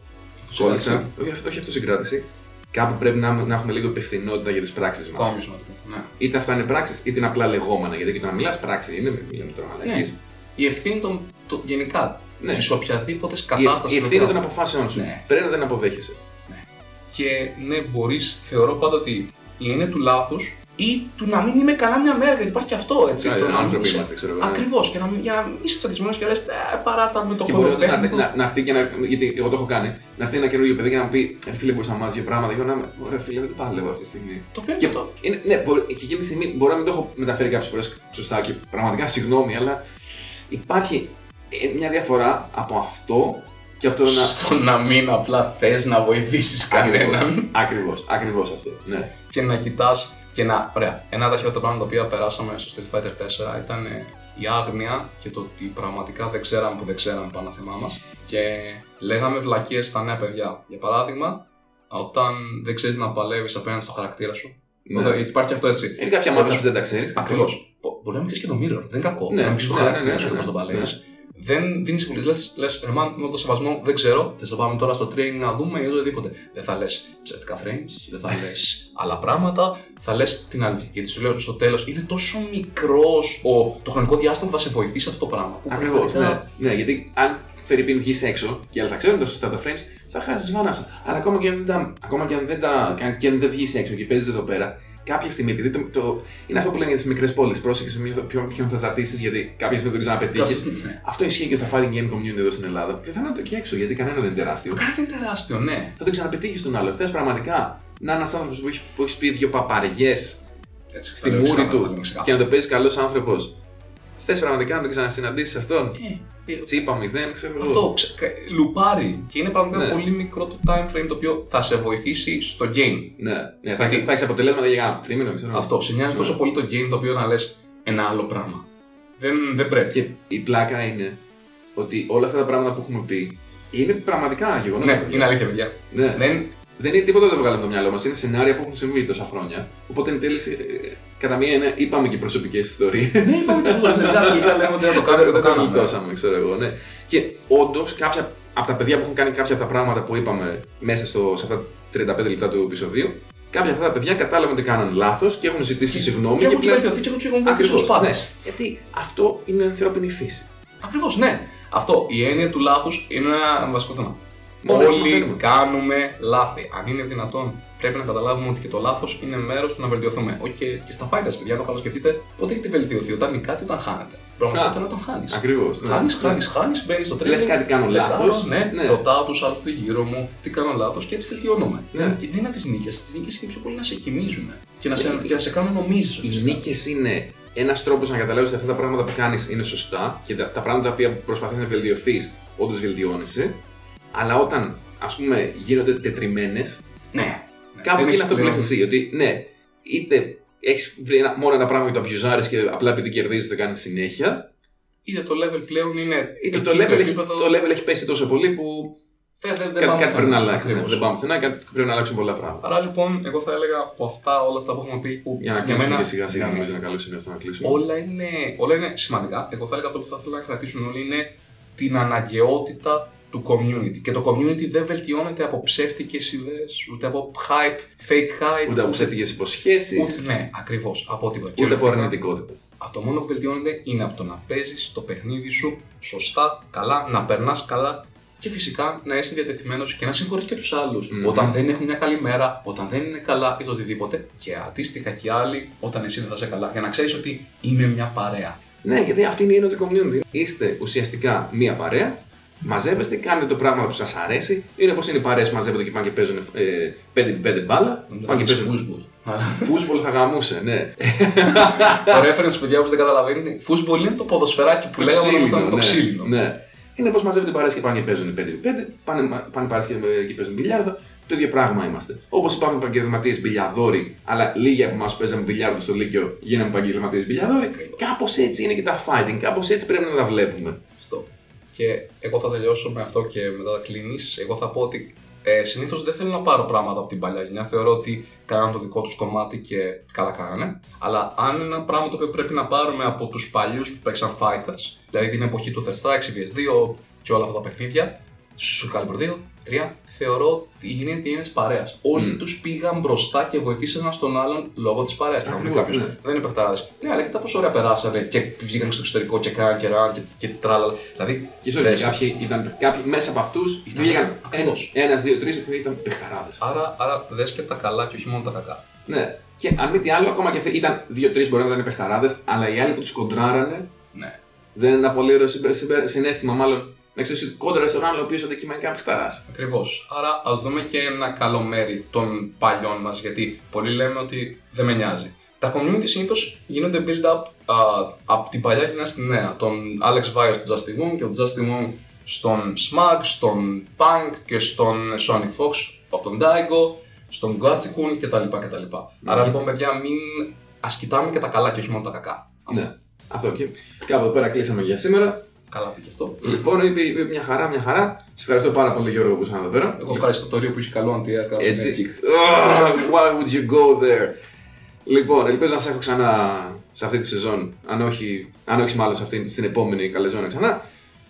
Speaker 1: Κόλλησα. Όχι, αυτό- όχι αυτοσυγκράτηση. Κάπου πρέπει να, να έχουμε λίγο υπευθυνότητα για τις πράξεις μας.
Speaker 2: Ακόμα πιο σημαντικό. Ναι.
Speaker 1: Είτε αυτά είναι πράξεις, είτε είναι απλά λεγόμενα. Γιατί και το να μιλάς πράξη είναι, μην μιλάμε τώρα
Speaker 2: Ναι.
Speaker 1: αλλαγή.
Speaker 2: Η ευθύνη των, το, γενικά
Speaker 1: Ναι.
Speaker 2: της οποιαδήποτε
Speaker 1: Η,
Speaker 2: κατάστασης.
Speaker 1: η ευθύνη
Speaker 2: οποία-
Speaker 1: των αποφάσεων σου.
Speaker 2: Ναι.
Speaker 1: Πρέπει να την αποδέχεσαι.
Speaker 2: Και ναι, μπορείς, θεωρώ πάντα ότι η έννοια του λάθους ή του να μην είμαι καλά μια μέρα, γιατί υπάρχει και αυτό έτσι.
Speaker 1: Καλά,
Speaker 2: το να μην
Speaker 1: άνθρωποι
Speaker 2: είσαι-
Speaker 1: είμαστε, ξέρω εγώ. ναι.
Speaker 2: Ακριβώς. Και να, μην- για να μην είσαι τσαντισμένο και λες, ε, παράτα με το
Speaker 1: Και μπορεί όντως να, έρθει-
Speaker 2: κολοπέδικο».
Speaker 1: να, να έρθει και να. Γιατί εγώ το έχω κάνει. Να έρθει ένα καινούργιο παιδί και να μου πει: Ρε φίλε, μπορείς να μάθεις δύο πράγματα. Και εγώ να είμαι: Ωραία, φίλε, δεν το παλεύω αυτή τη στιγμή.
Speaker 2: Το οποίο είναι
Speaker 1: Και,
Speaker 2: και αυτό.
Speaker 1: είναι, ναι, μπορεί, και εκείνη τη στιγμή μπορεί να μην το έχω μεταφέρει κάποιες φορές σωστά και πραγματικά συγγνώμη, αλλά υπάρχει ε, μια διαφορά από αυτό και από το να.
Speaker 2: Στο να μην απλά θες να βοηθήσεις κανέναν
Speaker 1: Ακριβώς, ακριβώς αυτό. Ναι.
Speaker 2: και να κοιτάς και να. Ωραία. Ένα από τα χειρότερα πράγματα τα οποία περάσαμε στο Street Fighter 4 ήταν ε, η άγνοια και το ότι πραγματικά δεν ξέραμε που δεν ξέραμε πάνω θεμά μας. Και λέγαμε βλακίες στα νέα παιδιά. Για παράδειγμα, όταν δεν ξέρεις να παλεύεις απέναντι στο χαρακτήρα σου.
Speaker 1: Ναι.
Speaker 2: Όταν- Γιατί υπάρχει αυτό έτσι.
Speaker 1: Είναι κάποια μάτια που δεν τα ξέρεις.
Speaker 2: Ακριβώς. Μπορεί να μην ξέρει και το mirror, δεν είναι κακό.
Speaker 1: Ναι,
Speaker 2: να μην ξέρει το
Speaker 1: ναι,
Speaker 2: χαρακτήρα
Speaker 1: ναι,
Speaker 2: σου και
Speaker 1: ναι,
Speaker 2: πώς τον
Speaker 1: ναι.
Speaker 2: παλεύεις. Δεν δίνεις συμβουλέ. Λες, λες, ρε man, με το σεβασμό, δεν ξέρω. Θες να πάμε τώρα στο training να δούμε ή οτιδήποτε. Δεν θα λες ψεύτικα frames, δεν θα λες άλλα πράγματα. Θα λες την αλήθεια. Γιατί σου λέω στο τέλος είναι τόσο μικρός το χρονικό διάστημα που θα σε βοηθήσει αυτό το πράγμα. που
Speaker 1: Ακριβώς.
Speaker 2: πραγματικά-
Speaker 1: Ναι. ναι, γιατί αν Φερρυπίν βγεις έξω και άλλοι θα ξέρουν τα σωστά τα frames, θα χάσεις βάνασα. Αλλά ακόμα και αν δεν, τα, ακόμα και αν δεν, τα, και αν δεν βγεις έξω και παίζεις εδώ πέρα, κάποια στιγμή, επειδή το, το, είναι αυτό που λένε για τις μικρές πόλεις, πρόσεξε με ποιον, ποιον θα ζατήσεις, γιατί κάποια στιγμή δεν το ξαναπετύχεις.
Speaker 2: Ναι.
Speaker 1: Αυτό ισχύει και στα fighting game community εδώ στην Ελλάδα. Πιθανότατα και έξω, γιατί κανένα δεν είναι τεράστιο.
Speaker 2: Κάτι είναι τεράστιο, ναι.
Speaker 1: Θα το ξαναπετύχεις τον άλλο. Θες πραγματικά να είναι ένας άνθρωπος που έχει, που έχει πει δύο παπαριές
Speaker 2: Έτσι,
Speaker 1: στη
Speaker 2: θα λέω
Speaker 1: μούρη
Speaker 2: ξεκάθαρα, θα
Speaker 1: του
Speaker 2: λέω ξεκάθαρα.
Speaker 1: και να το παίζει καλός άνθρωπος. Θες πραγματικά να τον ξανασυναντήσεις αυτόν;
Speaker 2: Ε, ε,
Speaker 1: Τσίπα μηδέν, ξέρω εγώ.
Speaker 2: Αυτό, ξε- κα- λουπάρει. Και είναι πραγματικά
Speaker 1: Ναι.
Speaker 2: πολύ μικρό το time frame το οποίο θα σε βοηθήσει στο game.
Speaker 1: Ναι, ναι θα,
Speaker 2: Γιατί-
Speaker 1: έχει, θα έχεις αποτελέσματα για ένα τρίμηνο, ξέρω.
Speaker 2: Αυτό. Σε νοιάζει
Speaker 1: Ναι.
Speaker 2: τόσο πολύ το game το οποίο να λες ένα άλλο πράγμα. Δεν, δεν πρέπει.
Speaker 1: Και η πλάκα είναι ότι όλα αυτά τα πράγματα που έχουμε πει είναι πραγματικά γεγονότα.
Speaker 2: Ναι, είναι αλήθεια, παιδιά.
Speaker 1: Ναι.
Speaker 2: Δεν,
Speaker 1: Δεν είναι τίποτα που το βγάλαμε από το μυαλό μας. Είναι σενάρια που έχουν συμβεί τόσα χρόνια. Οπότε εν τέλει, ε, κατά μία είναι, είπαμε και προσωπικές ιστορίες.
Speaker 2: δεν είπαμε τίποτα. Τελικά τελικά λέμε ότι δεν το κάνουμε.
Speaker 1: Δεν
Speaker 2: Το
Speaker 1: το
Speaker 2: κάναμε.
Speaker 1: γλιτώσαμε, ξέρω εγώ. Ναι. Και όντως, κάποια από τα παιδιά που έχουν κάνει κάποια από τα πράγματα που είπαμε μέσα στο, σε αυτά τα 35 λεπτά του επεισοδίου, κάποια από αυτά τα παιδιά κατάλαβαν ότι κάναν λάθος και έχουν ζητήσει συγγνώμη.
Speaker 2: Και έχουν
Speaker 1: πλέον-
Speaker 2: βελτιωθεί και έχουν και έχουν βοηθήσει
Speaker 1: Ακριβώς,
Speaker 2: του πάντες.
Speaker 1: ναι. Γιατί αυτό είναι ανθρώπινη φύση.
Speaker 2: Ακριβώς, ναι. Αυτό. Η έννοια του λάθους είναι ένα βασικό θέμα.
Speaker 1: Μόνο έτσι
Speaker 2: Όλοι
Speaker 1: μαθαίνουμε.
Speaker 2: κάνουμε λάθη. Αν είναι δυνατόν, πρέπει να καταλάβουμε ότι και το λάθος είναι μέρος του να βελτιωθούμε. Όχι και, και στα fighters, παιδιά, το σκεφτείτε, πότε έχετε βελτιωθεί, όταν νικάτε, όταν χάνετε. Στην πραγματικότητα είναι όταν χάνεις.
Speaker 1: Ακριβώς.
Speaker 2: Χάνεις, χάνεις, χάνεις, μπαίνεις στο τρένο.
Speaker 1: Λες κάτι κάνω λάθος.
Speaker 2: Ναι,
Speaker 1: Ναι.
Speaker 2: ρωτάω τους άλλους του γύρω μου τι κάνω λάθος και έτσι βελτιώνομαι.
Speaker 1: Ναι.
Speaker 2: Δεν, δεν είναι τις νίκες. Τις νίκες είναι πιο πολύ να σε κοιμίζουν και να σε, και να σε κάνουν νομίζεις.
Speaker 1: Οι νίκες είναι ένας τρόπος να καταλάβεις ότι αυτά τα πράγματα που κάνεις είναι σωστά και τα, τα πράγματα τα οποία προσπαθείς να βελτιωθείς, όντως βελτιώνεσαι. Αλλά όταν ας πούμε γίνονται τετριμένες,
Speaker 2: Ναι.
Speaker 1: κάπου
Speaker 2: Δεν
Speaker 1: εκεί είναι αυτό που λες
Speaker 2: πλέον-
Speaker 1: εσύ. Ότι ναι, είτε έχεις βρει ένα, μόνο ένα πράγμα και το abusάρεις και απλά επειδή κερδίζεις το κάνεις συνέχεια,
Speaker 2: Είτε το level πλέον είναι.
Speaker 1: είτε
Speaker 2: εκεί
Speaker 1: το level, έχει,
Speaker 2: επίπεδο-
Speaker 1: το level έχει πέσει τόσο πολύ που
Speaker 2: Δεν, δεν, δεν
Speaker 1: κάτι,
Speaker 2: πάμε
Speaker 1: κάτι πρέπει να
Speaker 2: πουθενά.
Speaker 1: αλλάξεις. Ναι,
Speaker 2: Ακριβώς.
Speaker 1: δεν πάμε πουθενά, κάτι- πρέπει να αλλάξουν πολλά πράγματα.
Speaker 2: Άρα λοιπόν, εγώ θα έλεγα από αυτά όλα αυτά που έχουμε πει. Που
Speaker 1: Για να
Speaker 2: για
Speaker 1: κλείσουμε
Speaker 2: μένα-
Speaker 1: και σιγά σιγά,
Speaker 2: Ναι.
Speaker 1: νομίζω είναι ένα καλό σημείο αυτό να κλείσουμε.
Speaker 2: όλα είναι, όλα είναι σημαντικά. Εγώ θα έλεγα αυτό που θα ήθελα να κρατήσουν όλοι είναι την αναγκαιότητα του community. Και το community δεν βελτιώνεται από ψεύτικες ιδέες, ούτε από hype, fake hype.
Speaker 1: Ούτε από ψεύτικες υποσχέσεις,
Speaker 2: Ούτε, ναι, ακριβώς. Από τίποτα.
Speaker 1: ούτε από
Speaker 2: Κυριολεκτικά,
Speaker 1: αρνητικότητα.
Speaker 2: το μόνο που βελτιώνεται είναι από το να παίζεις το παιχνίδι σου σωστά, καλά, να περνάς καλά και φυσικά να είσαι διατεθειμένος και να συγχωρείς και τους άλλους
Speaker 1: Μμμ.
Speaker 2: όταν δεν έχουν μια καλή μέρα, όταν δεν είναι καλά ή το οτιδήποτε. Και αντίστοιχα και οι άλλοι όταν εσύ δεν θα είσαι καλά. Για να ξέρεις ότι είμαι μια παρέα.
Speaker 1: Ναι, γιατί αυτή είναι η ένωτη community. Είστε ουσιαστικά μία παρέα, μαζεύεστε, κάνετε το πράγμα που σας αρέσει. Είναι όπως είναι οι παρέες που μαζεύονται και πάνε και παίζουν ε, 5x5 μπάλα.
Speaker 2: Νομίζω
Speaker 1: Πάνε
Speaker 2: θα
Speaker 1: και
Speaker 2: πεις
Speaker 1: παίζουν.
Speaker 2: φούσμπολ.
Speaker 1: Φούσμπολ θα γαμούσε, ναι.
Speaker 2: Το reference, παιδιά, που δεν καταλαβαίνει, φούσμπολ είναι το ποδοσφαιράκι που λέγαμε όταν ήμασταν με το
Speaker 1: ναι,
Speaker 2: ξύλινο.
Speaker 1: Ναι. Είναι πώ μαζεύονται οι παρέες και πάνε και παίζουν 5x5, πάνε, πάνε παρέες και, και παίζουν μπιλιάρδο. Το ίδιο πράγμα είμαστε. Όπως υπάρχουν επαγγελματίες μπιλιαδόροι, αλλά λίγοι από εμάς που παίζαμε μπιλιάρδο στο Λύκειο γίναμε επαγγελματίες μπιλιαδόροι.
Speaker 2: Ακριβώς.
Speaker 1: Κάπως έτσι είναι και τα fighting, κάπως έτσι πρέπει να τα βλέπουμε.
Speaker 2: Αυτό. Και εγώ θα τελειώσω με αυτό και μετά θα κλείνεις. Εγώ θα πω ότι ε, συνήθως δεν θέλω να πάρω πράγματα από την παλιά γενιά. Θεωρώ ότι κάναν το δικό τους κομμάτι και καλά κάνανε. Αλλά αν είναι ένα πράγμα το οποίο πρέπει να πάρουμε από τους παλιούς που παίξαν fighters, δηλαδή την εποχή του Third Strike, CVS2 και όλα αυτά τα παιχνίδια, του Soul Calibur 2, 3, θεωρώ ότι είναι, είναι της παρέας. Όλοι
Speaker 1: Μμ.
Speaker 2: τους πήγαν μπροστά και βοηθήσαν ένα τον άλλον λόγω της παρέας. Να
Speaker 1: Ακριβώς,
Speaker 2: κάποιος
Speaker 1: ναι.
Speaker 2: δεν είναι παιχταράδες. Ναι, αλλά κοίτα πόσο ωραία περάσανε και βγήκαν στο εξωτερικό και κάναν και ραν και, και τράλα. Δηλαδή,
Speaker 1: Και ίσω
Speaker 2: δες το.
Speaker 1: κάποιοι, ήταν, κάποιοι μέσα από αυτούς
Speaker 2: Ήταν-
Speaker 1: βγήκαν
Speaker 2: ακριβώς.
Speaker 1: ένας, δύο, τρεις που ήταν παιχταράδες.
Speaker 2: Άρα, άρα δες και τα καλά και όχι μόνο τα κακά.
Speaker 1: Ναι. Και αν μη τι άλλο, ακόμα και αυτοί ήταν δύο-τρει μπορεί να ήταν παιχταράδες, αλλά οι άλλοι που τους κοντράρανε
Speaker 2: Ναι.
Speaker 1: δεν είναι ένα πολύ ωραίο συμπε- συμπε- συνέστημα, μάλλον. Να ξέρεις ότι κόντρα στον άλλο ο οποίος αντικειμενικά είναι παιχταρά.
Speaker 2: Ακριβώς. Άρα, ας δούμε και ένα καλό μέρη των παλιών μας, γιατί πολλοί λέμε ότι δεν με νοιάζει. Τα community συνήθως γίνονται build-up α, από την παλιά γενιά στη νέα. Τον Alex Vice στον Justin Wong και τον Justin Wong στον Smug, στον Punk και στον Sonic Fox από τον Daigo, στον Gatsikun κτλ. κτλ. Άρα λοιπόν, παιδιά, μην ας κοιτάμε και τα καλά και όχι μόνο τα κακά. Αυτό.
Speaker 1: Ναι. Αυτό και κάπου εδώ πέρα κλείσαμε για σήμερα.
Speaker 2: Καλά πήγε αυτό.
Speaker 1: Λοιπόν, είπε, είπε μια χαρά, μια χαρά. Σε ευχαριστώ πάρα πολύ Γιώργο που ήσουν εδώ πέρα.
Speaker 2: Εγώ ευχαριστώ το Ρίο που είχε καλό αντιέρκα.
Speaker 1: Έτσι. Ah, why would you go there? Λοιπόν, ελπίζω να σε έχω ξανά σε αυτή τη σεζόν. Αν όχι, αν όχι μάλλον σε αυτή στην επόμενη καλεσμένο ξανά.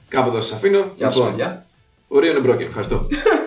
Speaker 1: Κάπου εδώ σας αφήνω.
Speaker 2: Γεια σου,
Speaker 1: λοιπόν,
Speaker 2: παιδιά.
Speaker 1: ο Ρίο είναι broken. Ευχαριστώ.